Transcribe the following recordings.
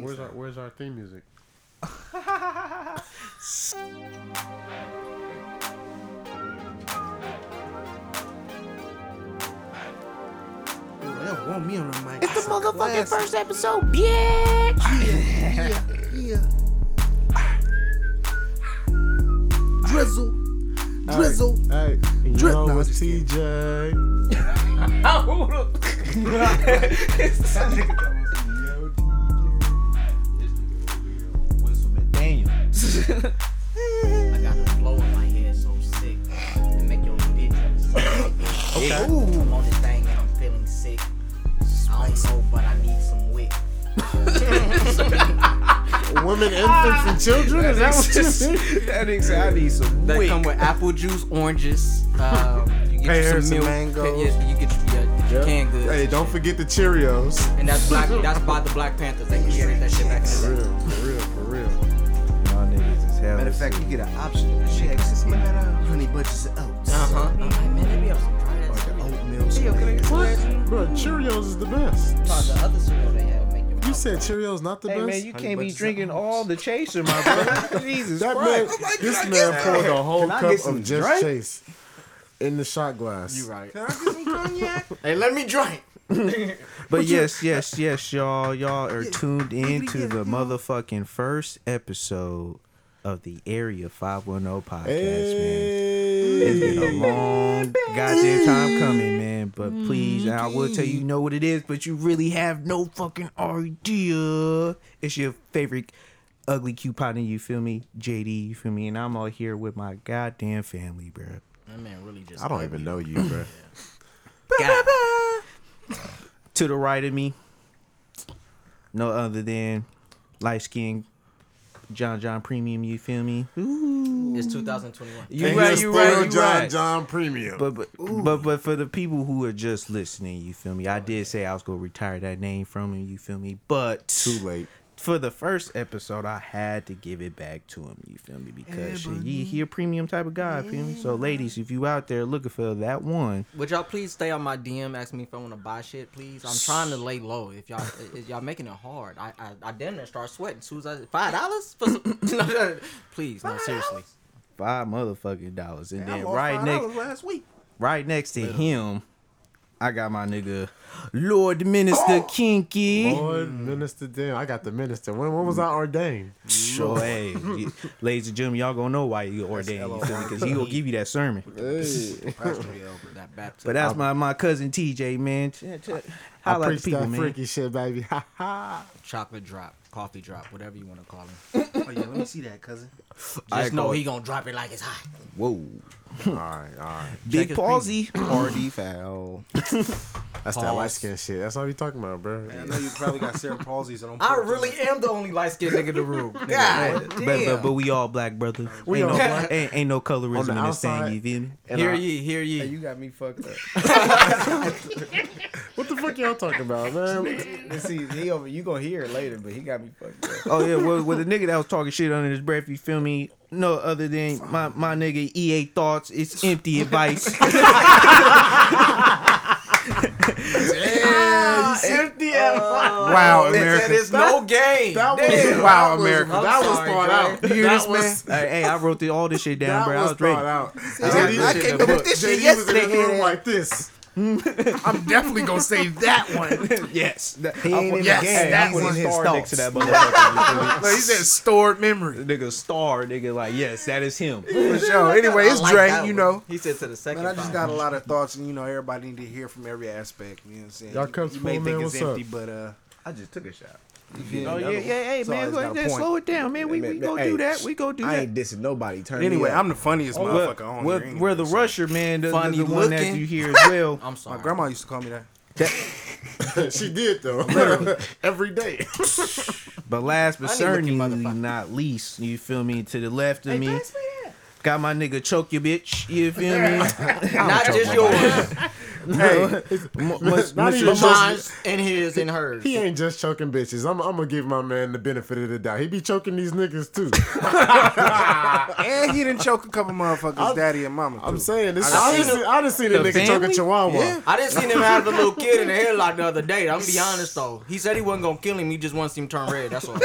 Wingstop. Where's our Where's our theme music? Dude, want me on the mic. It's the motherfucking classic. first episode, bitch. Yeah, yeah. Drizzle, drizzle. Hey, you Drip- know No, I'm what's just kidding. TJ? Women, infants, and children. Is that what you mean? that nigga said I need some They come with apple juice, oranges. Um, you get Pears you and some milk. mangoes. Yes, you get your, your, your Yep. canned goods. Hey, don't forget the Cheerios. And that's black. That's by the Black Panthers. They can straight that shit back in For the day. real, for real, for real. Y'all niggas is hell. Matter of fact, you get an option. Checks, honey bunches of oats. Uh huh. Uh-huh. Man, let me have some Or the oatmeal squares. Bro, Cheerios is the best. No, the other cereal You said water. Cheerios not the Hey best? man, you can't be drinking oats. all the chaser, my brother. Jesus that man, Christ. this man poured a whole Can cup of just drink? chase in the shot glass. You right. Can I get some cognac? Hey, let me drink. But yes, yes, yes, y'all, y'all are tuned into yeah, the motherfucking first episode of the Area 510 podcast, man. It's been a long goddamn time coming, man. But please, and I will tell you, you know what it is, but you really have no fucking idea. It's your favorite ugly cute partner, you feel me? JD, you feel me? And I'm all here with my goddamn family, bro. That man really just. I don't even know you, bro. God. To the right of me, no other than light skinned John John Premium, you feel me? Ooh. It's 2021. You And right, here's you right, Thorough you John right. John Premium. But but but but for the people who are just listening, you feel me? I did say I was gonna retire that name from him, you feel me? But Too late. For the first episode, I had to give it back to him, you feel me? Because shit, he, he a premium type of guy, feel me? So ladies, if you out there looking for that one, Would y'all please stay on my DM? Ask me if I want to buy shit, please. I'm trying to lay low. If y'all, if y'all making it hard, I, I, I damn near start sweating. Soon as I five dollars for some, please, no, seriously. five motherfucking dollars, and I then right next last week. right next to him, I got my nigga Lord Minister oh! Kinky. Lord, minister, damn, I got the minister. When, when was I ordained? Sure, hey, y- ladies and gentlemen, y'all gonna know why you ordained, you feel me? Because he gonna give you that sermon. Hey. Pastor Hill. That baptism. But that's my, my cousin TJ, man. Ch- ch- I Holla at preach people, that man. freaky shit, baby. Ha ha. chocolate drop, coffee drop, whatever you want to call him. Oh yeah, let me see that, cousin. I Just know call he gonna drop it like it's hot. Whoa. all right, all right. Big palsy. Party foul. That's that Pause. Light skin shit. That's all you talking about, bro. I know you probably got cerebral palsy, so don't. I really to am the only light skinned nigga in the room. God But, but, damn. but we all black, brother. We ain't all no, black. Ain't, ain't no colorism the in this thing, outside. you feel me? Hear I- ye, hear ye. You got me fucked up. What the fuck y'all talking about, man? You see, he over. You gonna hear it later, but he got me fucked up. Oh yeah, well, well the nigga that was talking shit under his breath, you feel me? No other than my, my nigga EA thoughts. It's empty advice. Empty oh. Wow, America. It's no game. That was Damn. Wow, that was- America. That was sorry, thought out. You hear that this, was, hey, hey, I wrote the, all this shit down, That bro. I was was ready. thought out. I, JD I shit came up with this shit JD was in yesterday. the room like this. I'm definitely gonna save that one. Yes. That, He ain't in the yes, game. Hey, I He's put in a his star next to that thoughts. motherfucker. you? No, he said stored memory. nigga star, nigga, like, yes, that is him. For sure. Anyway, it's I like Dre. You know. He said to the second. Man, I just time. got a lot of thoughts, and you know, everybody need to hear from every aspect. You know what I'm saying? Y'all You- cups you may man? think it's What's up? but uh, I just took a shot. You feel Oh yeah, yeah, hey So man, go, got just slow it down, man. We we Man, go hey, do that. We go do I that. I ain't dissing nobody. Turn Anyway, I'm the funniest Oh, motherfucker well, on well, here. we're the so- rusher, man. The, the, Funny the one that looking. you hear as well. I'm sorry. My grandma used to call me that. she did though. Every day. But last but certainly not least, you feel me? To the left of me, got my nigga choke your bitch. You feel me? Not just yours. Hey, Mu- Not much- much even just- Mine's and his and hers. he ain't just choking bitches. I'm, I'm gonna give my man the benefit of the doubt. He be choking these niggas too. and he didn't choke a couple motherfuckers, daddy and mama. I'm saying this. I I done seen seen, I done seen a The nigga choke a chihuahua. Yeah. I didn't see him have a little kid in the headlock the other day. I'm gonna be honest though. He said he wasn't gonna kill him. He just wants him to turn red. That's all.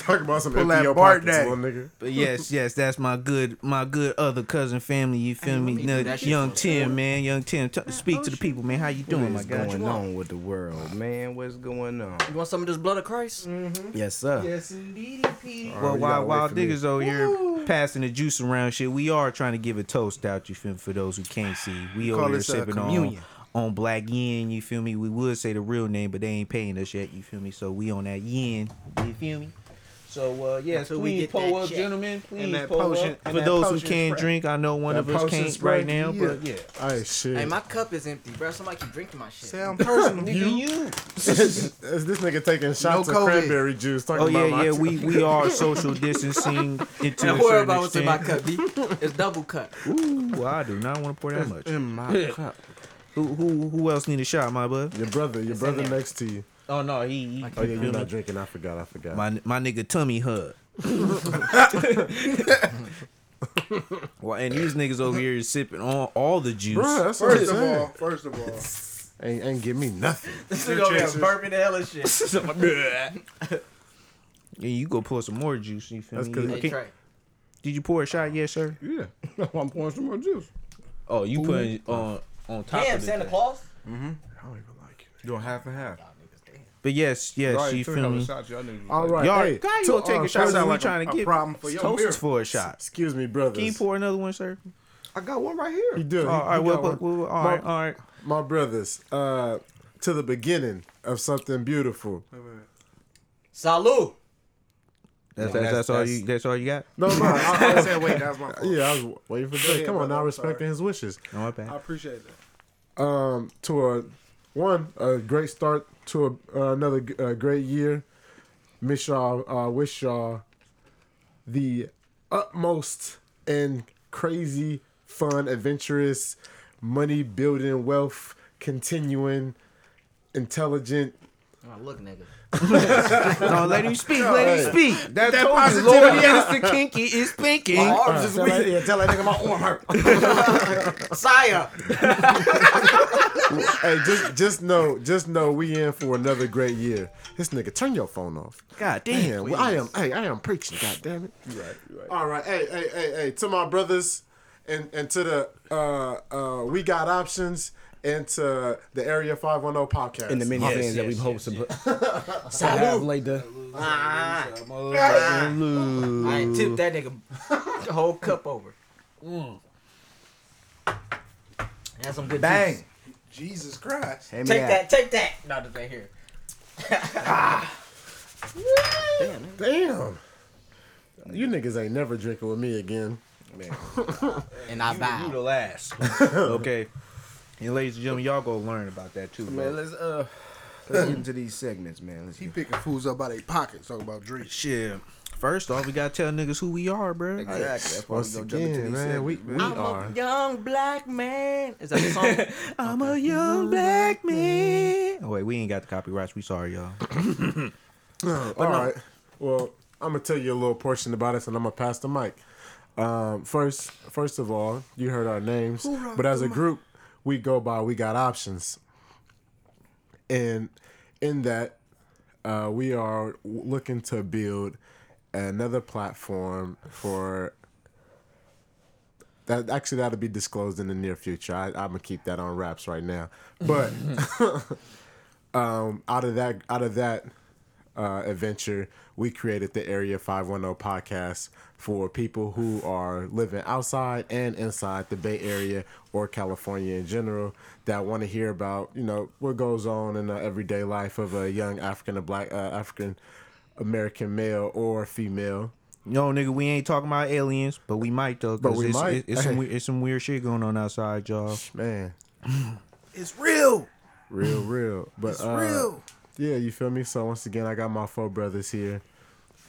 Talk about some Pull empty that your Bart pockets, little nigga. But yes, yes, that's my good, my good other cousin family. You feel Hey, me? let me do Now, that shit young for Tim, man, young Tim. T- speak to the people, man. How you doing, my What's guy? going on with the world, man? What's going on? You want some of this blood of Christ? Yes, sir. Yes, indeed, Pete. All Well, right, you while gotta wait while for me. niggas over here passing the juice around, shit, we are trying to give a toast out. You feel me? For those who can't see, we Call over here this, uh, sipping on communion. on black yin. You feel me? We would say the real name, but they ain't paying us yet. You feel me? So we on that yin. You feel me? So uh, yes, Until we please pull up, check. gentlemen. Please that pull potion- up. and For that those who can't spray. drink, I know one That of us can't spray, right now, yeah. but yeah. Hey shit. Hey, my cup is empty, bro. Somebody keep drinking my shit. Sound personal. you, Is this nigga taking shots of cranberry juice. Talking Oh about yeah, my yeah. We we are social distancing into Don't a worry certain about what's in my cup, B. It's double cut. Ooh, well, I do not want to pour that much. In my cup. Who who who else need a shot, my bud? Your brother, your brother next to you. Oh no, he. he Oh yeah, you're not drinking. I forgot. I forgot. My my nigga tummy hug. well, and these niggas over here is sipping on all the juice. Bruh, that's what First of saying. all, first of all, Ain't, ain't give me nothing. This nigga over here burping the hell of shit. Yeah, you go pour some more juice. You feel That's me? 'cause- You- Hey, did you pour a shot yet, sir? yeah, I'm pouring some more juice. Oh, you put it on on top Damn, of it. Santa Claus. Mm-hmm. I don't even like it. You're doing half and half. But yes, yes, you feel me? All right, Y'all, hey, guy, you to gonna take our a shot? cousin- Sound like trying a- to a get problem for your toast beer. us for a shot. Excuse me, brothers. Can you pour another one, sir? I got one right He here. do. All right, well, well, well, all, my, right all right, my brothers, uh, to the beginning of something beautiful. Salud. That's, Yeah, that's, that's- all you. That's all you got. No, no. I, I I, said, wait, that's my fault. yeah, I was waiting for Jay. ahead, Come on, now respecting sorry. his wishes. No, my bad. I appreciate that. Um, to a one, a great start to a, uh, another uh, great year. Miss y'all, uh, wish y'all the utmost and crazy, fun, adventurous, money building, wealth continuing, intelligent. Oh, look, nigga. No, let him speak. Let him speak. That, That positivity. Lord, yes, the kinky is pinky. My arms is Tell weak. that, yeah, tell that nigga my arm hurt. Messiah. hey, just just know, just know, we in for another great year. This nigga, turn your phone off. God damn. Damn, well, I am. Hey, I am preaching. God damn it. You right, you right. All right, hey, hey, hey, hey, to my brothers, and and to the uh uh we got options, and to the Area Five One Zero podcast. And the many Yes, fans that yes, we hope yes, to yes. put to have later. Ah, Salute. I tipped that nigga the whole cup over. That's some good Bang. juice. Jesus Christ. Hand Take that, take that. Not that they here. Damn. Damn. You niggas ain't never drinking with me again. Man. And I buy You bow. the last. okay. And ladies and gentlemen, y'all go learn about that too, Man, bro. let's uh let's get into these segments, man. Let's He get picking fools up by their pockets, talking about Drake. Shit. First off, we gotta tell niggas who we are, bro. exactly. That's why Once we gonna jump into again, man, we, segments, we man. I'm are. a young black man. Is that the song? I'm a young black man. Oh wait, we ain't got the copyrights. We sorry, y'all. All right. Well, I'm gonna tell you a little portion about us, and I'm gonna pass the mic. Um, first, first of all, you heard our names, but as a group, we go by we got options, and in that, uh, we are looking to build another platform for. That actually that'll be disclosed in the near future. I, I'm gonna keep that on wraps right now, but um, out of that, out of that uh, adventure, we created the Area 510 podcast for people who are living outside and inside the Bay Area or California in general that want to hear about, you know, what goes on in the everyday life of a young African or black uh, African American male or female. No, nigga, we ain't talking about aliens, but we might though. But we it's, might. It's, it's some weird, it's some weird shit going on outside, y'all. Man, It's real. real, real. But It's uh, real. Yeah, you feel me? So once again, I got my four brothers here,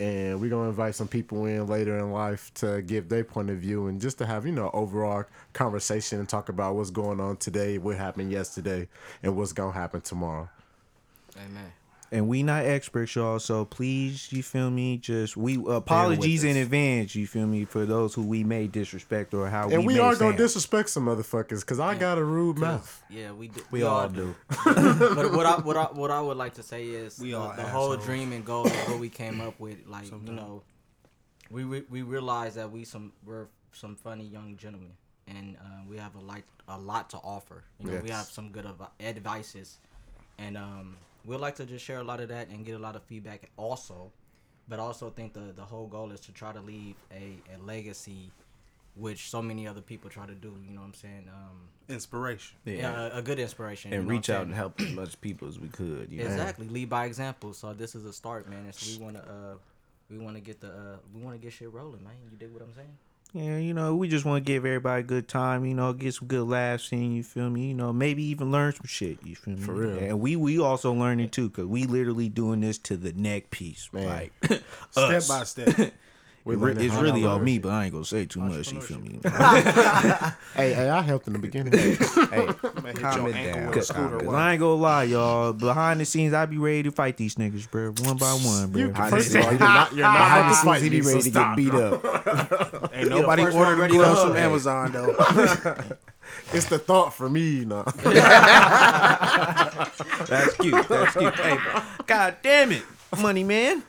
and we're gonna invite some people in later in life to give their point of view and just to have you know overall conversation and talk about what's going on today, what happened yesterday, and what's gonna happen tomorrow. Amen. And we not experts, y'all. So please, you feel me? Just we apologies in advance. You feel me for those who we may disrespect or how And we, may are gonna disrespect some motherfuckers because I got a rude mouth. Yeah, we do. We all do. but what I what I what I would like to say is We the, all the whole dream and goal of what we came up with. Like you know, we re- we realize that we some we're some funny young gentlemen, and uh, we have a lot a lot to offer. You know, we have some good advi- advices, and um, we'd like to just share a lot of that and get a lot of feedback also. But I also think the the whole goal is to try to leave a, a legacy, which so many other people try to do. You know what I'm saying? Um, Inspiration. yeah, a, a good inspiration. and you know reach out and help as much people as we could. You know? Exactly, lead by example. So this is a start, man. And so we want to, uh, we want to get the, uh, we want to get shit rolling, man. You dig what I'm saying? Yeah, you know, we just want to give everybody a good time, you know, get some good laughs in, you feel me? You know, maybe even learn some shit, you feel me? For real. And we we also learning too, cause we literally doing this to the neck piece, Man. like Step by step. We It re- it's really on me, but I ain't gonna say too much. You feel me? Hey, hey, I helped in the beginning. hey, Man, hit your ankle down. with a. Cause I ain't gonna lie, y'all. Behind the scenes, I be ready to fight these niggas, bro, one by one, bro. You, first of all, you're not, you're not Behind the scenes, he me, be so ready to stop. get beat up. Ain't nobody first one ordered ready gloves from Amazon though. It's the thought for me, you know. That's cute. That's cute. Hey, god damn it, money man.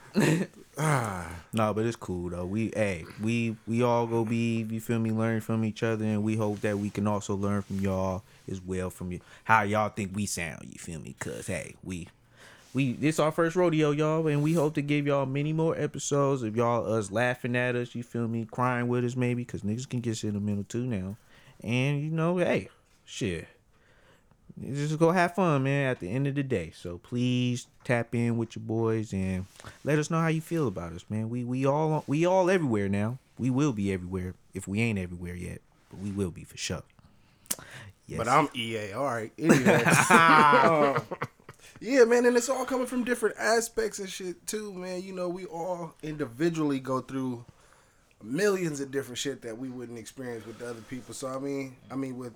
No, but it's cool though. We hey, we we all go be you feel me, learn from each other, and we hope that we can also learn from y'all as well from you how y'all think we sound. You feel me? Cause hey, we. We this our first rodeo, y'all, and we hope to give y'all many more episodes of y'all us laughing at us. You feel me? Crying with us, maybe, cause niggas can get sentimental too now. And you know, hey, shit, just go have fun, man. At the end of the day, so please tap in with your boys and let us know how you feel about us, man. We we all we all everywhere now. We will be everywhere if we ain't everywhere yet, but we will be for sure. Yes. But I'm EA. All right. Anyway. Yeah, man, and it's all coming from different aspects and shit too, man. You know, we all individually go through millions of different shit that we wouldn't experience with the other people. So I mean, I mean with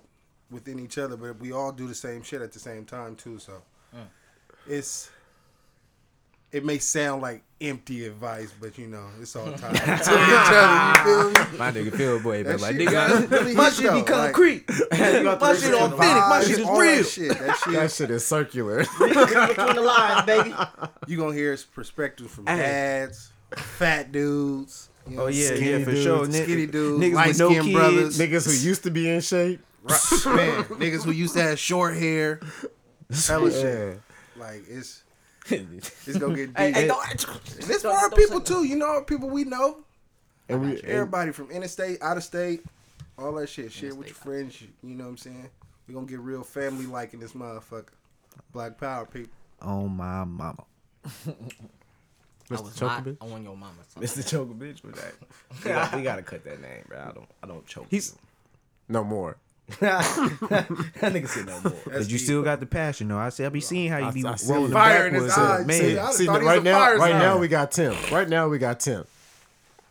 within each other, but we all do the same shit at the same time too. So mm. it's it may sound like empty advice, but you know, it's all tied to each other. You feel me? my nigga feel boy, That man, like shit nigga, really my shit though, be like- concrete. my shit authentic. My shit is all that real. shit. That shit that shit is circular. Between the lines, baby. you gonna hear his perspective from Hey. dads, fat dudes. You oh, know, Oh yeah, skinny yeah, for dudes, sure. Ni- Skinny dudes, niggas light with no skinned kids. brothers, Niggas who used to be in shape. Right, man, niggas who used to have short hair. Hella Yeah. shit. Like it's it's gonna get deep. Hey, hey, And don't, it's for our people too. You know, people we know. And we and, Everybody from interstate, out of state, all that shit. Share with your friends. You, you know what I'm saying? We gonna get real family like in this motherfucker. Black power people. Oh my mama. I Mr. was not Chocobitch? on your mama. son. Mr. Choker bitch with that. We gotta, we gotta cut that name, bro. I don't I don't choke. He's no more. That nigga said no more. That's But you deep. still got the passion though. I see. I be seeing how you I- be I see rolling the fire in his eyes. Man, See, I See, thought right now, right now we got Tim. Right now we got Tim.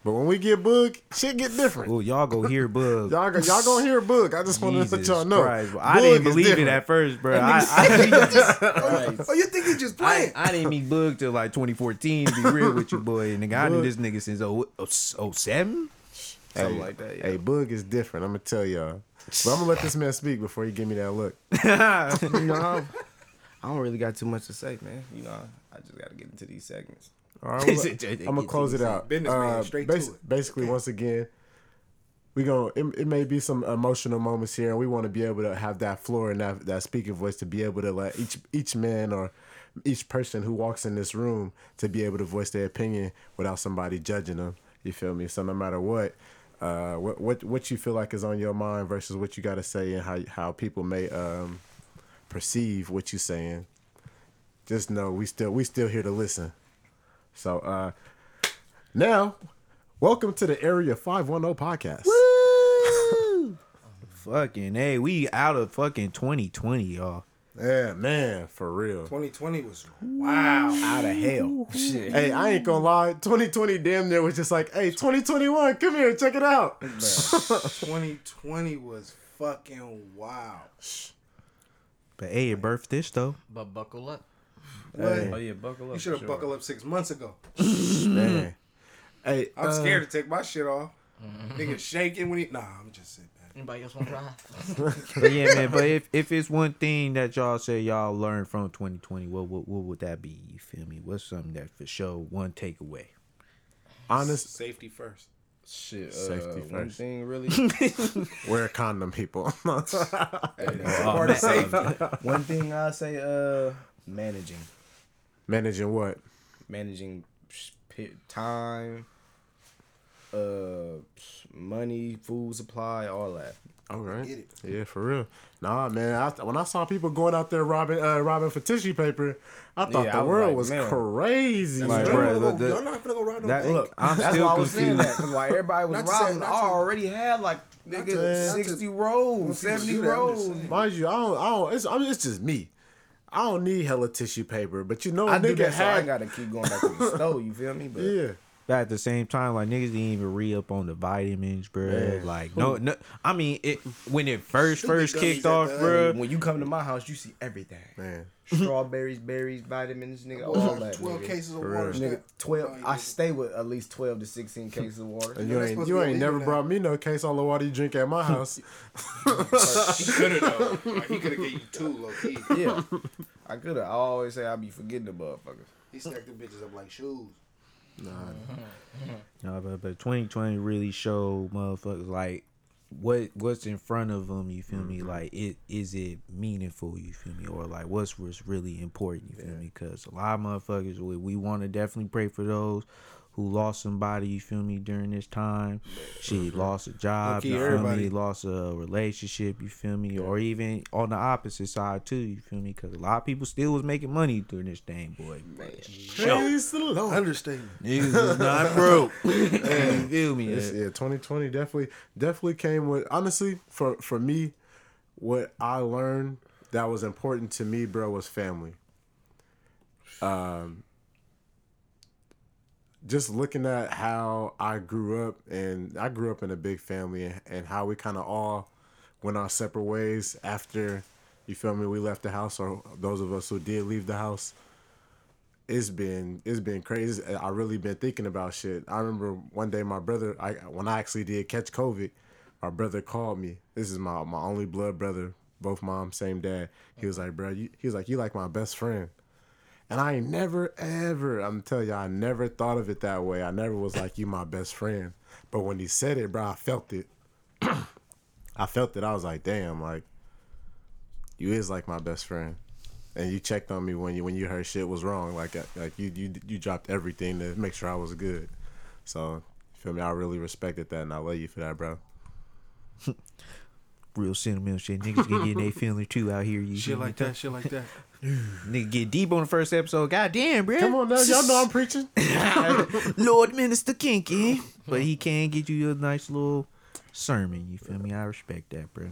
But when we get Boog, shit get different. oh, y'all go hear Bug. Y'all, go- y'all gonna hear Boog. I just want to let Jesus y'all know. Christ, bro. I Boog didn't is believe it at first, bro. I, I, oh, oh, you think he just I, playing? I didn't meet Bug till like 2014. To be real with you, boy. And nigga, I knew Boog. this nigga since oh, oh, oh, 07? Something Hey, like that. Yeah. Hey, Boog is different. I'm gonna tell y'all. But I'm gonna let this man speak before he give me that look. you know, I don't, really got too much to say, man. You know, I just gotta get into these segments. All right, I'm gonna close it out. Businessman, Uh, straight to basi- it. Basically, once again, we gonna it, it may be some emotional moments here, and we want to be able to have that floor and that that speaking voice to be able to let each each man or each person who walks in this room to be able to voice their opinion without somebody judging them. You feel me? So no matter what. Uh, what what what you feel like is on your mind versus what you got to say and how how people may um, perceive what you're saying. Just know we still we still here to listen. So uh now, welcome to the Area 510 podcast. Fucking hey, we out of fucking 2020, y'all. Yeah, man, for real. 2020 was wow. Out of hell. Shit. Hey, I ain't gonna lie. 2020 damn near was just like, hey, 2021, come here, check it out. 2020 was fucking wow. But hey, it birthed this though. But buckle up. What? Oh yeah, buckle up. You should have for buckled up six months ago. Man. Hey, I'm uh, scared to take my shit off. Nigga shaking when he. Nah, I'm just sitting back. Anybody else want to drive? But yeah, man. But if if it's one thing that y'all say y'all learned from 2020, what what, what would that be? You feel me? What's something that for sure one takeaway? honest, Safety first. Shit. Safety uh, One first. thing really. wear a condom, people. Part of safety. one thing I say. Uh, managing, Managing what? managing time, uh, money, food supply, all that. All right. Get it. Yeah, for real. Nah, man. I, when I saw people going out there robbing, uh, robbing for tissue paper, I thought Yeah, the I was world like, was man. crazy. Like, man. bruh, Y'all, the- go, the- y'all not finna go rob no that- bank. look, I'm That's still why I was saying that because while everybody was Not say- robbing, not I to- already had like nigga to- not to- sixty rolls, seventy do that, I'm just rolls. Mind you, I don't. I don't. It's, I mean, it's just me. I don't need hella tissue paper, but you know, I do nigga that, so I gotta keep going back to the store. You feel me? But yeah. But at the same time, like niggas didn't even re up on the vitamins, bro. Man. Like no, no. I mean, it when it first Stupid first kicked off, bro. when you come to my house, you see everything. Man. Strawberries, berries, vitamins, nigga, all that. 12 nigga. cases of water. Nigga, twelve. I stay with at least twelve to sixteen cases of water. And Yeah, you ain't you ain't illegal never now. brought me no case all the water you drink at my house. He could have though. Like, he could have gave you two low key. yeah, I could have. I always say I be forgetting the motherfuckers. He stacked the bitches up like shoes. No, but, but 2020 really showed motherfuckers like what what's in front of them. You feel me? Mm-hmm. Like it is it meaningful? You feel me? Or like what's what's really important? You feel me? Because a lot of motherfuckers we, we want to definitely pray for those who lost somebody. You feel me? During this time, she lost a job. You feel everybody. me? Lost a relationship. You feel me? Or even on the opposite side too. You feel me? Because a lot of people still was making money during this thing, boy. Man, Praise the Lord. Understatement. Niggas was not broke. you feel me? It's- yeah, 2020 definitely definitely came with honestly for for me, what I learned that was important to me, bro, was family. Um, just looking at how I grew up, and I grew up in a big family, and, how we kind of all went our separate ways after, you feel me, we left the house, or those of us who did leave the house it's been it's been crazy. I really been thinking about shit. I remember one day my brother, I when I actually did catch COVID, my brother called me. This is my my only blood brother, both mom, same dad. He was like, bro, he was like, you like my best friend. And I ain't never ever, I'm telling you, I never thought of it that way. I never was like, you my best friend. But when he said it, bro, I felt it. I felt it. I was like, damn, like you is like my best friend and you checked on me when you when you heard shit was wrong. Like uh, like you you you dropped everything to make sure I was good. So you feel me? I really respected that, and I love you for that, bro. real sentimental shit. Niggas get getting their feelings too out here. You Shit feel me? like that. Shit like that. Nigga get deep on the first episode. God damn, bro. Come on now, y'all know I'm preaching. Lord Minister Kinky. But he can get you a nice little sermon. You feel me? I respect that, bro.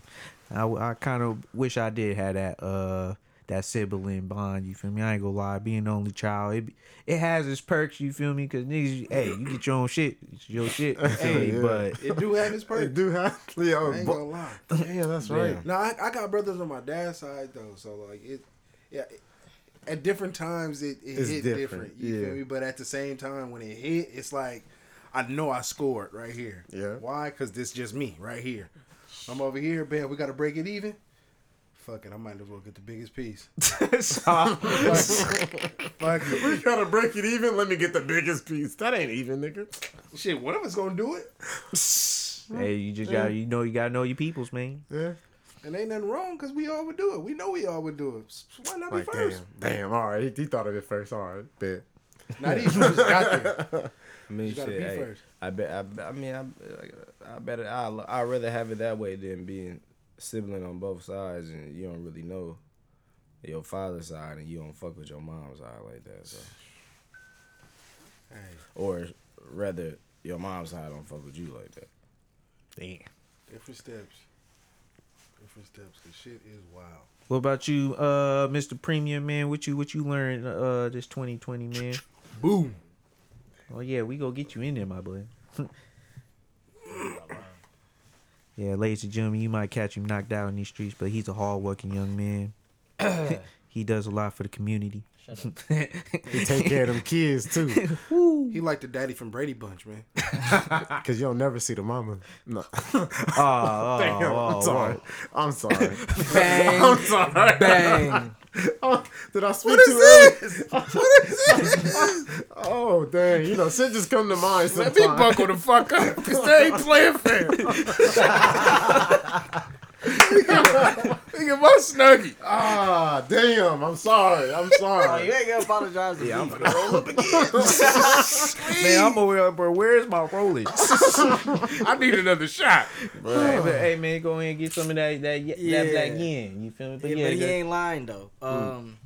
I, I kind of wish I did have that uh that sibling bond. You feel me? I ain't gonna lie. Being the only child, it it has its perks. You feel me? Cause niggas, hey, you get your own shit. It's your shit. You feel me? Yeah. But It do have its Hey, perks. do have Leo. I ain't gonna lie. Yeah, that's right. Now I, I got brothers on my dad's side though, so like it, yeah. at different times, it, it hit different, different. You yeah. feel me? But at the same time, when it hit, it's like I know I scored right here. Yeah. Why? Because this just me right here. I'm over here, man. We got to break it even. Fuck it, I might as well get the biggest piece. Fuck it. We gotta break it even. Let me get the biggest piece. That ain't even, nigga. Shit, one of us gonna do it, hey, you just got to you know you gotta know your peoples, man. Yeah. And ain't nothing wrong because we all would do it. We know we all would do it. So why not be first? damn, damn. All right, he, he thought of it first. All right, bet. Not even first. Got there. I mean, You shit. be hey, first. I bet. I, I mean, I, I better. I I rather have it that way than being sibling on both sides, and you don't really know your father's side, and you don't fuck with your mom's side like that. So, Hey. or rather, your mom's side don't fuck with you like that. Damn. Different steps. Different steps. Cause shit is wild. What about you, uh, Mr. Premium man? What you what you learned uh this 2020, man? Boom. Oh yeah, we go get you in there, my boy. yeah, ladies and gentlemen, you might catch him knocked out in these streets, but he's a hard-working young man. he does a lot for the community. He take care of them kids too, He like the daddy from Brady Bunch, man. cause you don't never see the mama. No, oh, oh, oh, Damn, oh, I'm sorry. I'm sorry. Bang. I'm sorry. Bang. Oh, did I speak too early? what is this? oh dang! You know, shit just come to mind sometimes. Let me buckle the fuck up, cause they ain't playing fair. Nigga, my snuggie. Ah, damn! I'm sorry. I'm Oh, sorry. you ain't gonna apologize to me. I'm gonna roll up again. Man, I'm over bro. Where's my Rolex? I need another shot. hey, but, hey, man, go ahead and get some of that that, Yeah. that black yen. You feel me? But Yeah, yeah, but he that- ain't lying though. Um,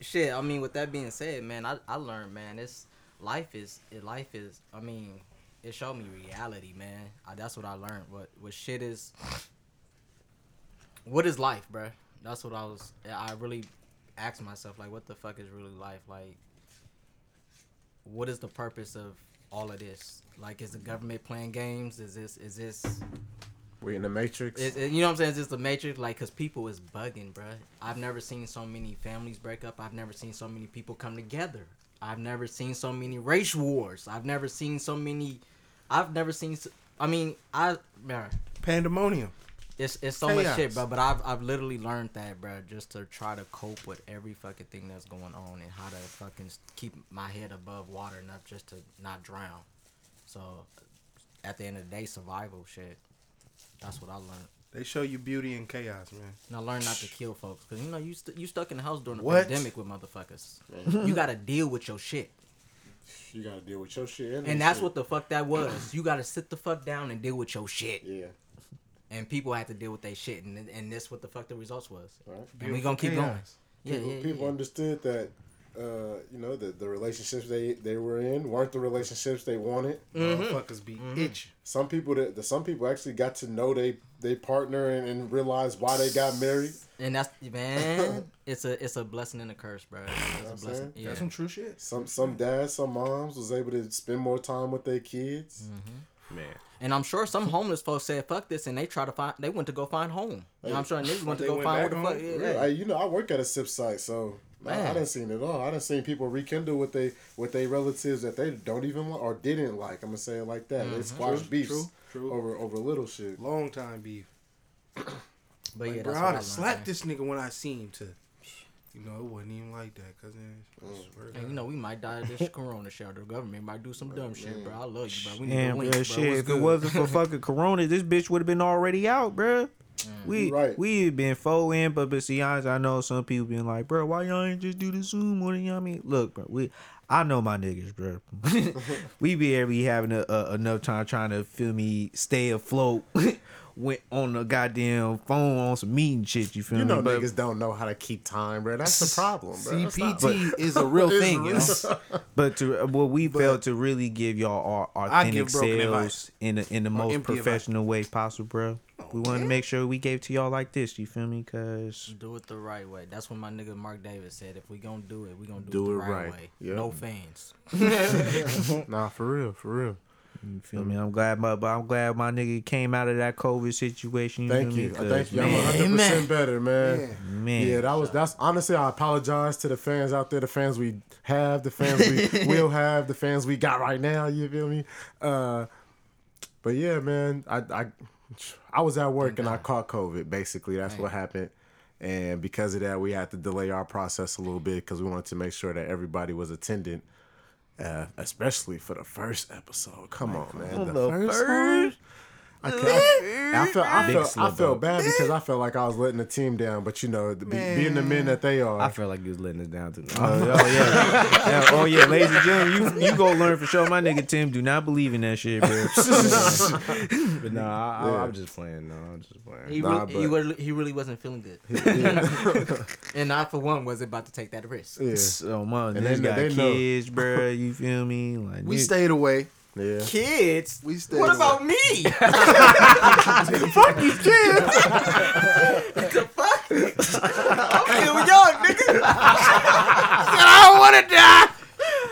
shit. I mean, with that being said, man, I, I learned, man, it's life is it, life is. I mean, it showed me reality, man. I, that's what I learned. What what shit is. What is life, bruh? That's what I was. I really asked myself, like, what the fuck is really life? Like, what is the purpose of all of this? Like, is the government playing games? Is this is this We in the Matrix. it, it- you know what I'm saying? It's just the matrix, like, cause people is bugging, bruh. I've never seen so many families break up. I've never seen so many people come together. I've never seen so many race wars. I've never seen so many. I've never seen. I mean, I man, Pandemonium. It's it's so much shit, bro. But I've I've literally learned that, bro, just to try to cope with every fucking thing that's going on and how to fucking keep my head above water enough just to not drown. So, at the end of the day, survival shit. That's what I learned. They show you beauty in chaos, man. And I learned not to kill folks because you know you st- you stuck in the house during the What? pandemic with motherfuckers. you got to deal with your shit, you gotta deal with your shit. and their that's shit. what the fuck that was. You got to sit the fuck down and deal with your shit, Yeah. And people had to deal with their shit, and and this what the fuck the results was. Right. And we gonna keep Chaos. going. Yeah, people, yeah, people yeah. understood that uh, you know the, the relationships they, they were in weren't the relationships they wanted. Mm-hmm. Motherfuckers be itch. Some people that the, some people actually got to know they they partner and, and realize why they got married. And that's man, it's a it's a blessing and a curse, bro. It's what a I'm blessing. Yeah. That's some true shit. Some some dads, some moms was able to spend more time with their kids. Mm-hmm. Man, And I'm sure some homeless folks said fuck this, and they try to find they went to go find home. You I'm sure niggas went to They go went find what back the fuck. home? Yeah, Yeah, I, you know I work at a SIP site, so I, I Man. didn't seen it all. I didn't seen people rekindle with they with their relatives that they don't even like or didn't like. I'm gonna say it like that. They mm-hmm. squash beef true, true. over over little shit. Long time beef. but Like, yeah, bro, that's I'd what I have slapped this nigga when I seen him. To, you know, it wasn't even like that, cousin. I mm. swear to And you know, we might die of this corona shelter. The government might do some dumb shit, mm. bro. I love you, bro. We need Damn, to bro, win, bro. shit. What's If good? it wasn't for fucking Corona, this bitch would have been already out, bro. Mm. We right. we had been faux in, but but see, honest, I know some people been like, bro, why y'all ain't just do the Zoom or the, you know what I mean? Look, bro, we I know my niggas, bro. we be every having a, a, enough time trying to feel me stay afloat. Went on the goddamn phone on some meeting shit. You feel You me? know But- niggas don't know how to keep time, bro. That's the problem, bro. That's not- CPT is a real thing, real. yo. But to uh, what we failed to really give y'all our authentic give broken selves advice. in the in the most empty advice. professional way possible, bro. we wanted to make sure we gave to y'all like this. You feel me? Cause Do it the right way. That's what my nigga Mark Davis said. If we gonna do it, we gonna do, Do it the it right, right. way. Yep. No fans. Nah, for real, for real. You feel me? I'm glad, my, but I'm glad my nigga came out of that COVID situation. You Thank you. Me? Thank you. I'm Man, 100 percent better, man. Yeah. man. Yeah, that was that's honestly. I apologize to the fans out there, the fans we have, the fans we will have, the fans we got right now. You feel me? Uh, but yeah, man, I I I was at work and I caught COVID. Basically, that's what happened. And because of that, we had to delay our process a little bit because we wanted to make sure that everybody was attendant, uh, especially for the first episode. Come on, man, the, first. I, can't- I, I felt I Big felt I slip felt bad because I felt like I was letting the team down, but you know, be, being the men that they are, I feel like you was letting us down too. Oh, oh, yeah. yeah. Oh yeah, ladies and gentlemen, you you go learn for sure. My nigga Tim do not believe in that shit, bro. but no, I, I, Yeah. I'm just playing. No, I'm just playing. He, Nah, really, he, but- really, he really wasn't feeling good. and I, for one, was about to take that risk. yeah. So man, And they they- got they know. kids, bro. You feel me? Like We nigga- stayed away. Yeah. Kids? We stay. What about me? Fuck these kids. The fuck? I'm still young, nigga. I don't want to die.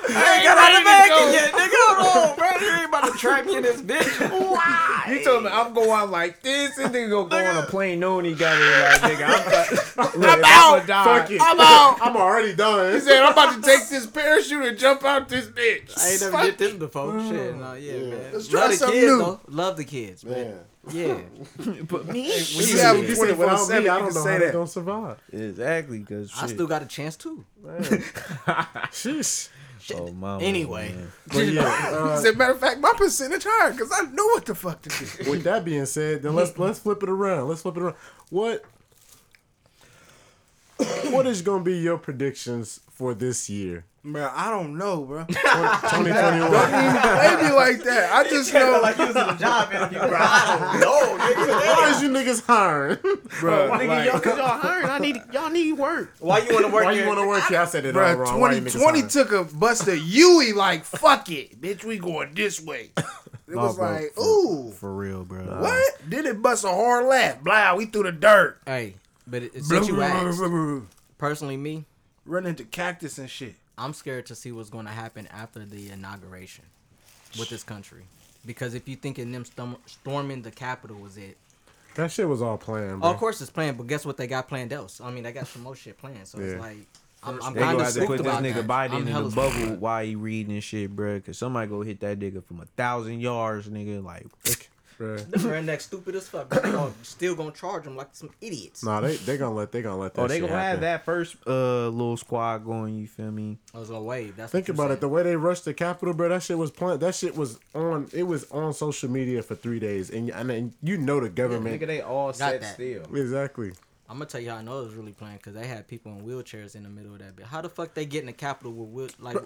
I ain't got out of bag yet, nigga. Hold on, bro. You ain't about to trap me in this bitch. Why? You told me I'm going like this, and nigga gonna go on a plane knowing he got it like nigga. I'm, I'm out. Fuck it. I'm out. I'm already done. He said, I'm about to take this parachute and jump out this bitch. I ain't never did this before. Mm. Shit, no, yeah, man. Let's try Love the something kids, new. though. Love the kids, man. Man. Yeah. But me, When you Yeah, have 24 without 7, me, I don't know say how they're that. gonna survive. exactly because I still got a chance, too. Sheesh. Oh, mama, Anyway. man. But yeah, As a matter of fact, my percentage higher because I know what the fuck to do. uh, with that being said, then let's let's flip it around. Let's flip it around. What what is gonna be your predictions for this year? Bro, I don't know, bro. 2021. Play me like that. I just know, Like you was in a job interview, bro. I don't know, nigga. Why is you niggas hiring? bro. Nigga, like, y'all, cause y'all hiring. I need y'all need work. Why you want to work Why here? you want to work here? I said it all Bro, wrong. Why you niggas 2020 took a bust Buster Huey like, fuck it. Bitch, we going this way. It Nah, was bro, like, for- ooh, For real, bro. what? Then it bust a hard laugh. Blah, we through the dirt. Hey, but it, since you asked, personally, me, Run into cactus and shit. I'm scared to see what's going to happen after the inauguration with this country. Because if you thinking them storm, storming the Capitol was it, That shit was all planned, oh, of course it's planned. But guess what they got planned else? I mean, they got some more shit planned. So Yeah. it's like I'm, I'm They kind gonna of have to spooked put this about nigga that. Biden I'm in hella the spooked. bubble while he reading and shit, bro. Cause somebody go hit that nigga from a thousand yards, nigga. Like, Bruh. The redneck stupid as fuck. But gonna, still gonna charge them like some idiots. Nah, they they gonna let they gonna let that. oh, they shit gonna have that first uh little squad going. You feel me? I was gonna wave. That's Think about you it. The way they rushed the Capitol, bro. That shit was planned. That shit was on. It was on social media for three days, and and then you know the government. Nigga, they all set that. still. Exactly. I'm gonna tell you how I know it was really planned because they had people in wheelchairs in the middle of that bit. How the fuck they get in the Capitol with wheel, like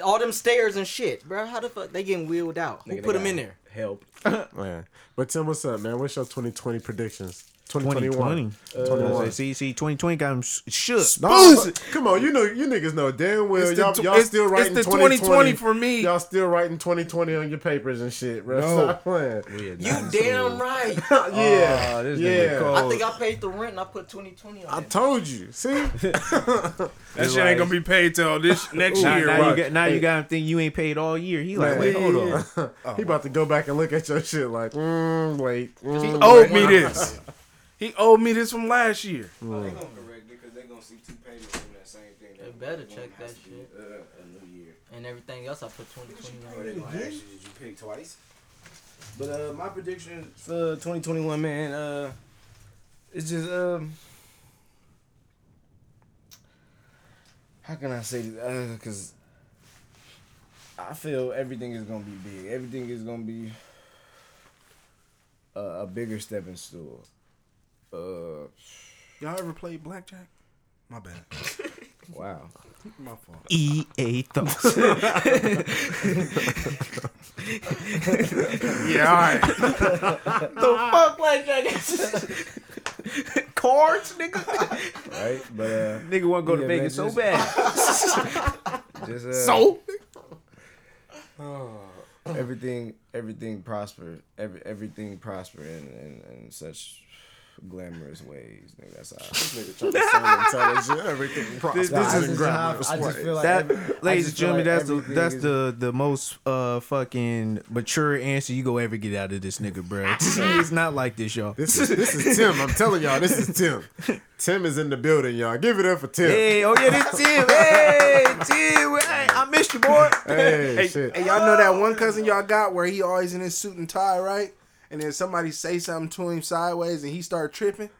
all them stairs and shit, bro? How the fuck they getting wheeled out? Who Nigga, they put them in there? Help. Man. But Tim, what's up, man? What's your 2020 predictions? 2021. 2020. 21. Uh, see, see, 2020 got him sh- shook. No, come on, you know, you niggas know damn well It's y'all, tw- y'all it's- still it's writing the 2020, 2020 for me. Y'all still writing 2020 on your papers and shit, bro. No. Stop playing. You damn right. yeah, Oh, this yeah. cold. I think I paid the rent and I put 2020 on I told you. See, That shit ain't gonna be paid till this next Now, year. now right? you got now Hey. you got him think you ain't paid all year. He like, wait, hold on. he about to go back and look at your shit like, mm, wait. mm, He owed me this. He owed me this from last year. They gonna correct it because they gonna see two payments from that same thing. They better check that shit. Uh, a new year. And everything else I put 2020 Or on. they gonna ask you, did you pay twice? But uh, my prediction for 2021, man, uh, it's just um, how can I say this? Uh, cause I feel everything is gonna be big. Everything is gonna be a, a bigger stepping stool. Uh, Y'all ever played blackjack? My bad. wow. My fault. EA thoughts. Yeah, all right. The fuck blackjack? Cards, nigga. Right, but uh, Nigga want to go to Vegas man, so just- bad. just uh, So everything everything prosper every everything prosper in, in, in such glamorous ways. Nigga, that's how. Nigga trying to sound intelligent. Everything prospers this I in just, glamorous I just feel like that, every- ladies and gentlemen, like that's the that's is- the the most uh fucking mature answer you go ever get out of this nigga, bro. it's not like this, y'all. This is this is Tim. I'm telling y'all, this is Tim. Tim is in the building, y'all. Give it up for Tim. Hey, oh yeah, this Tim. Hey, Tim. Hey, I missed you, boy. Hey, shit. Hey, y'all know that one cousin y'all got where he always in his suit and tie, right? And then somebody say something to him sideways and he start tripping.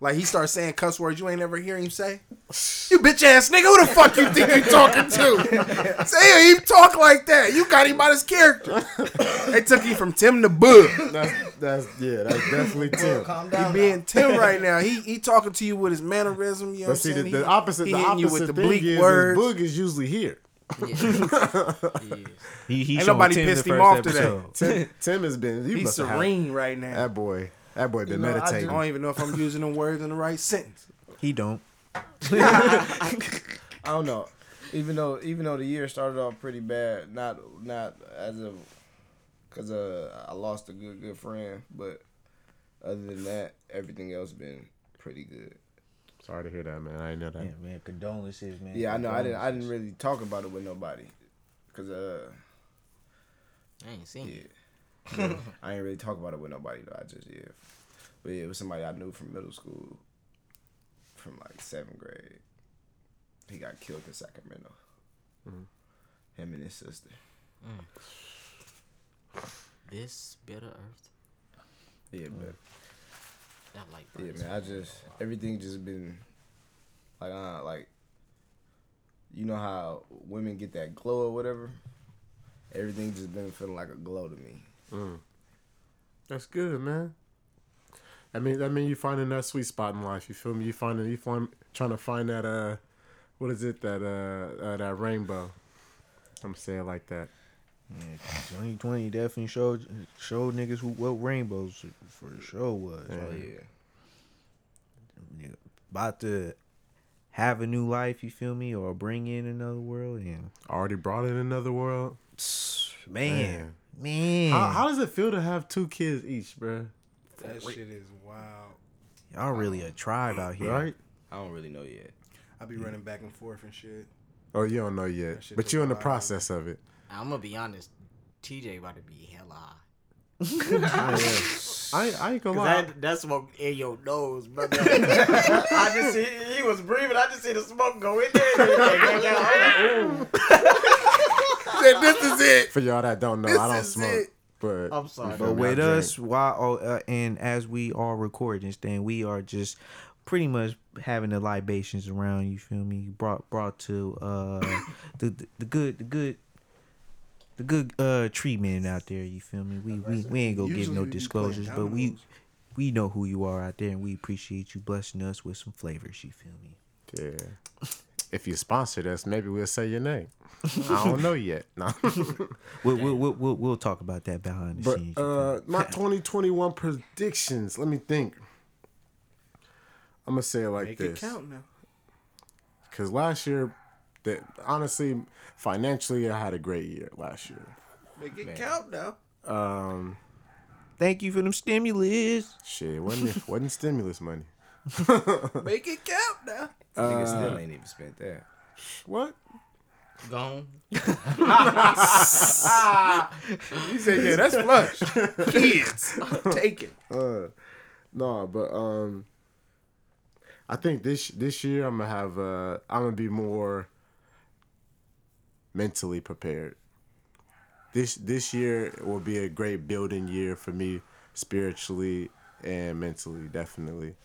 Like he starts saying cuss words you ain't ever hear him say. You bitch ass nigga, who the fuck you think you talking to? Say he talk like that. You got him by his character. they took him from Tim to Bug. That's that's yeah, that's definitely Tim. Calm down He down. being Tim right now. He he talking to you with his mannerism. You know But what see, I'm the, saying? the opposite, he the hitting you opposite with the thing bleak is, words. is Boog is usually here. He, he Ain't nobody Tim pissed him first off today. episode. Tim, Tim has been. You He's must have serene right now. That boy, that boy been know, I I don't even know if I'm using the words in the right sentence. He don't. I don't know. even though even though the year started off pretty bad, not not as of because uh, I lost a good good friend, but other than that, everything else been pretty good. Sorry to hear that, man. I didn't know that. Yeah, man. Condolences, man. Yeah, I know. I didn't. I didn't really talk about it with nobody, cause uh, I ain't seen it. yeah, I ain't really talk about it with nobody though. I just yeah, but yeah, it was somebody I knew from middle school, from like seventh grade. He got killed in Sacramento. Mm-hmm. Him and his sister. Mm. This bitter earth. Yeah, but mm. That like yeah, man. I just everything just been like uh like you know how women get that glow or whatever. Everything just been feeling like a glow to me. That's good, man. I mean, I mean, you finding that sweet spot in life. You feel me? You finding, you find, trying to find that uh, what is it? That uh, uh that rainbow. I'm saying it like that. Yeah, 2020 definitely showed showed niggas who what rainbows for sure was. Oh Like, yeah. about to have a new life, you feel me, or bring in another world, and Already brought in another world. man, man, How, how does it feel to have two kids each, bro? That shit is wild. y'all really a tribe out here, Right? I don't really know yet. I be running back and forth and shit. Oh, you don't know yet, but you're in the process of it. I'm gonna be honest. TJ about to be hella high. I, I ain't gonna Cause lie. that, that smoke in your nose, brother. I just see he was breathing. I just see the smoke go in there. Said this is it. For y'all that don't know, This I don't is smoke. it. But I'm sorry. But with us, why? oh, uh, and as we are recording this thing, we are just pretty much having the libations around. You feel me? Brought brought to uh the, the the good the good the good uh treatment out there. You feel me? We we, we ain't gonna give no disclosures, but we we know who you are out there, and we appreciate you blessing us with some flavors. You feel me? Yeah. If you sponsored us, maybe we'll say your name. I don't know yet. No. We'll we'll, we'll we'll we'll talk about that behind the But scenes. uh my 2021 predictions. Let me think. I'm gonna say it like Make this. it count now. Cause last year, that honestly, financially, I had a great year last year. Make it count now. Um, Thank you for them stimulus. shit, wasn't wasn't stimulus money. Make it count now. Nigga still ain't even spent that. What? Gone. He said, "Yeah, that's flush. Kids, take it." Uh, no, but um, I think this this year I'm gonna have uh, I'm gonna be more mentally prepared. This this year will be a great building year for me spiritually and mentally, definitely.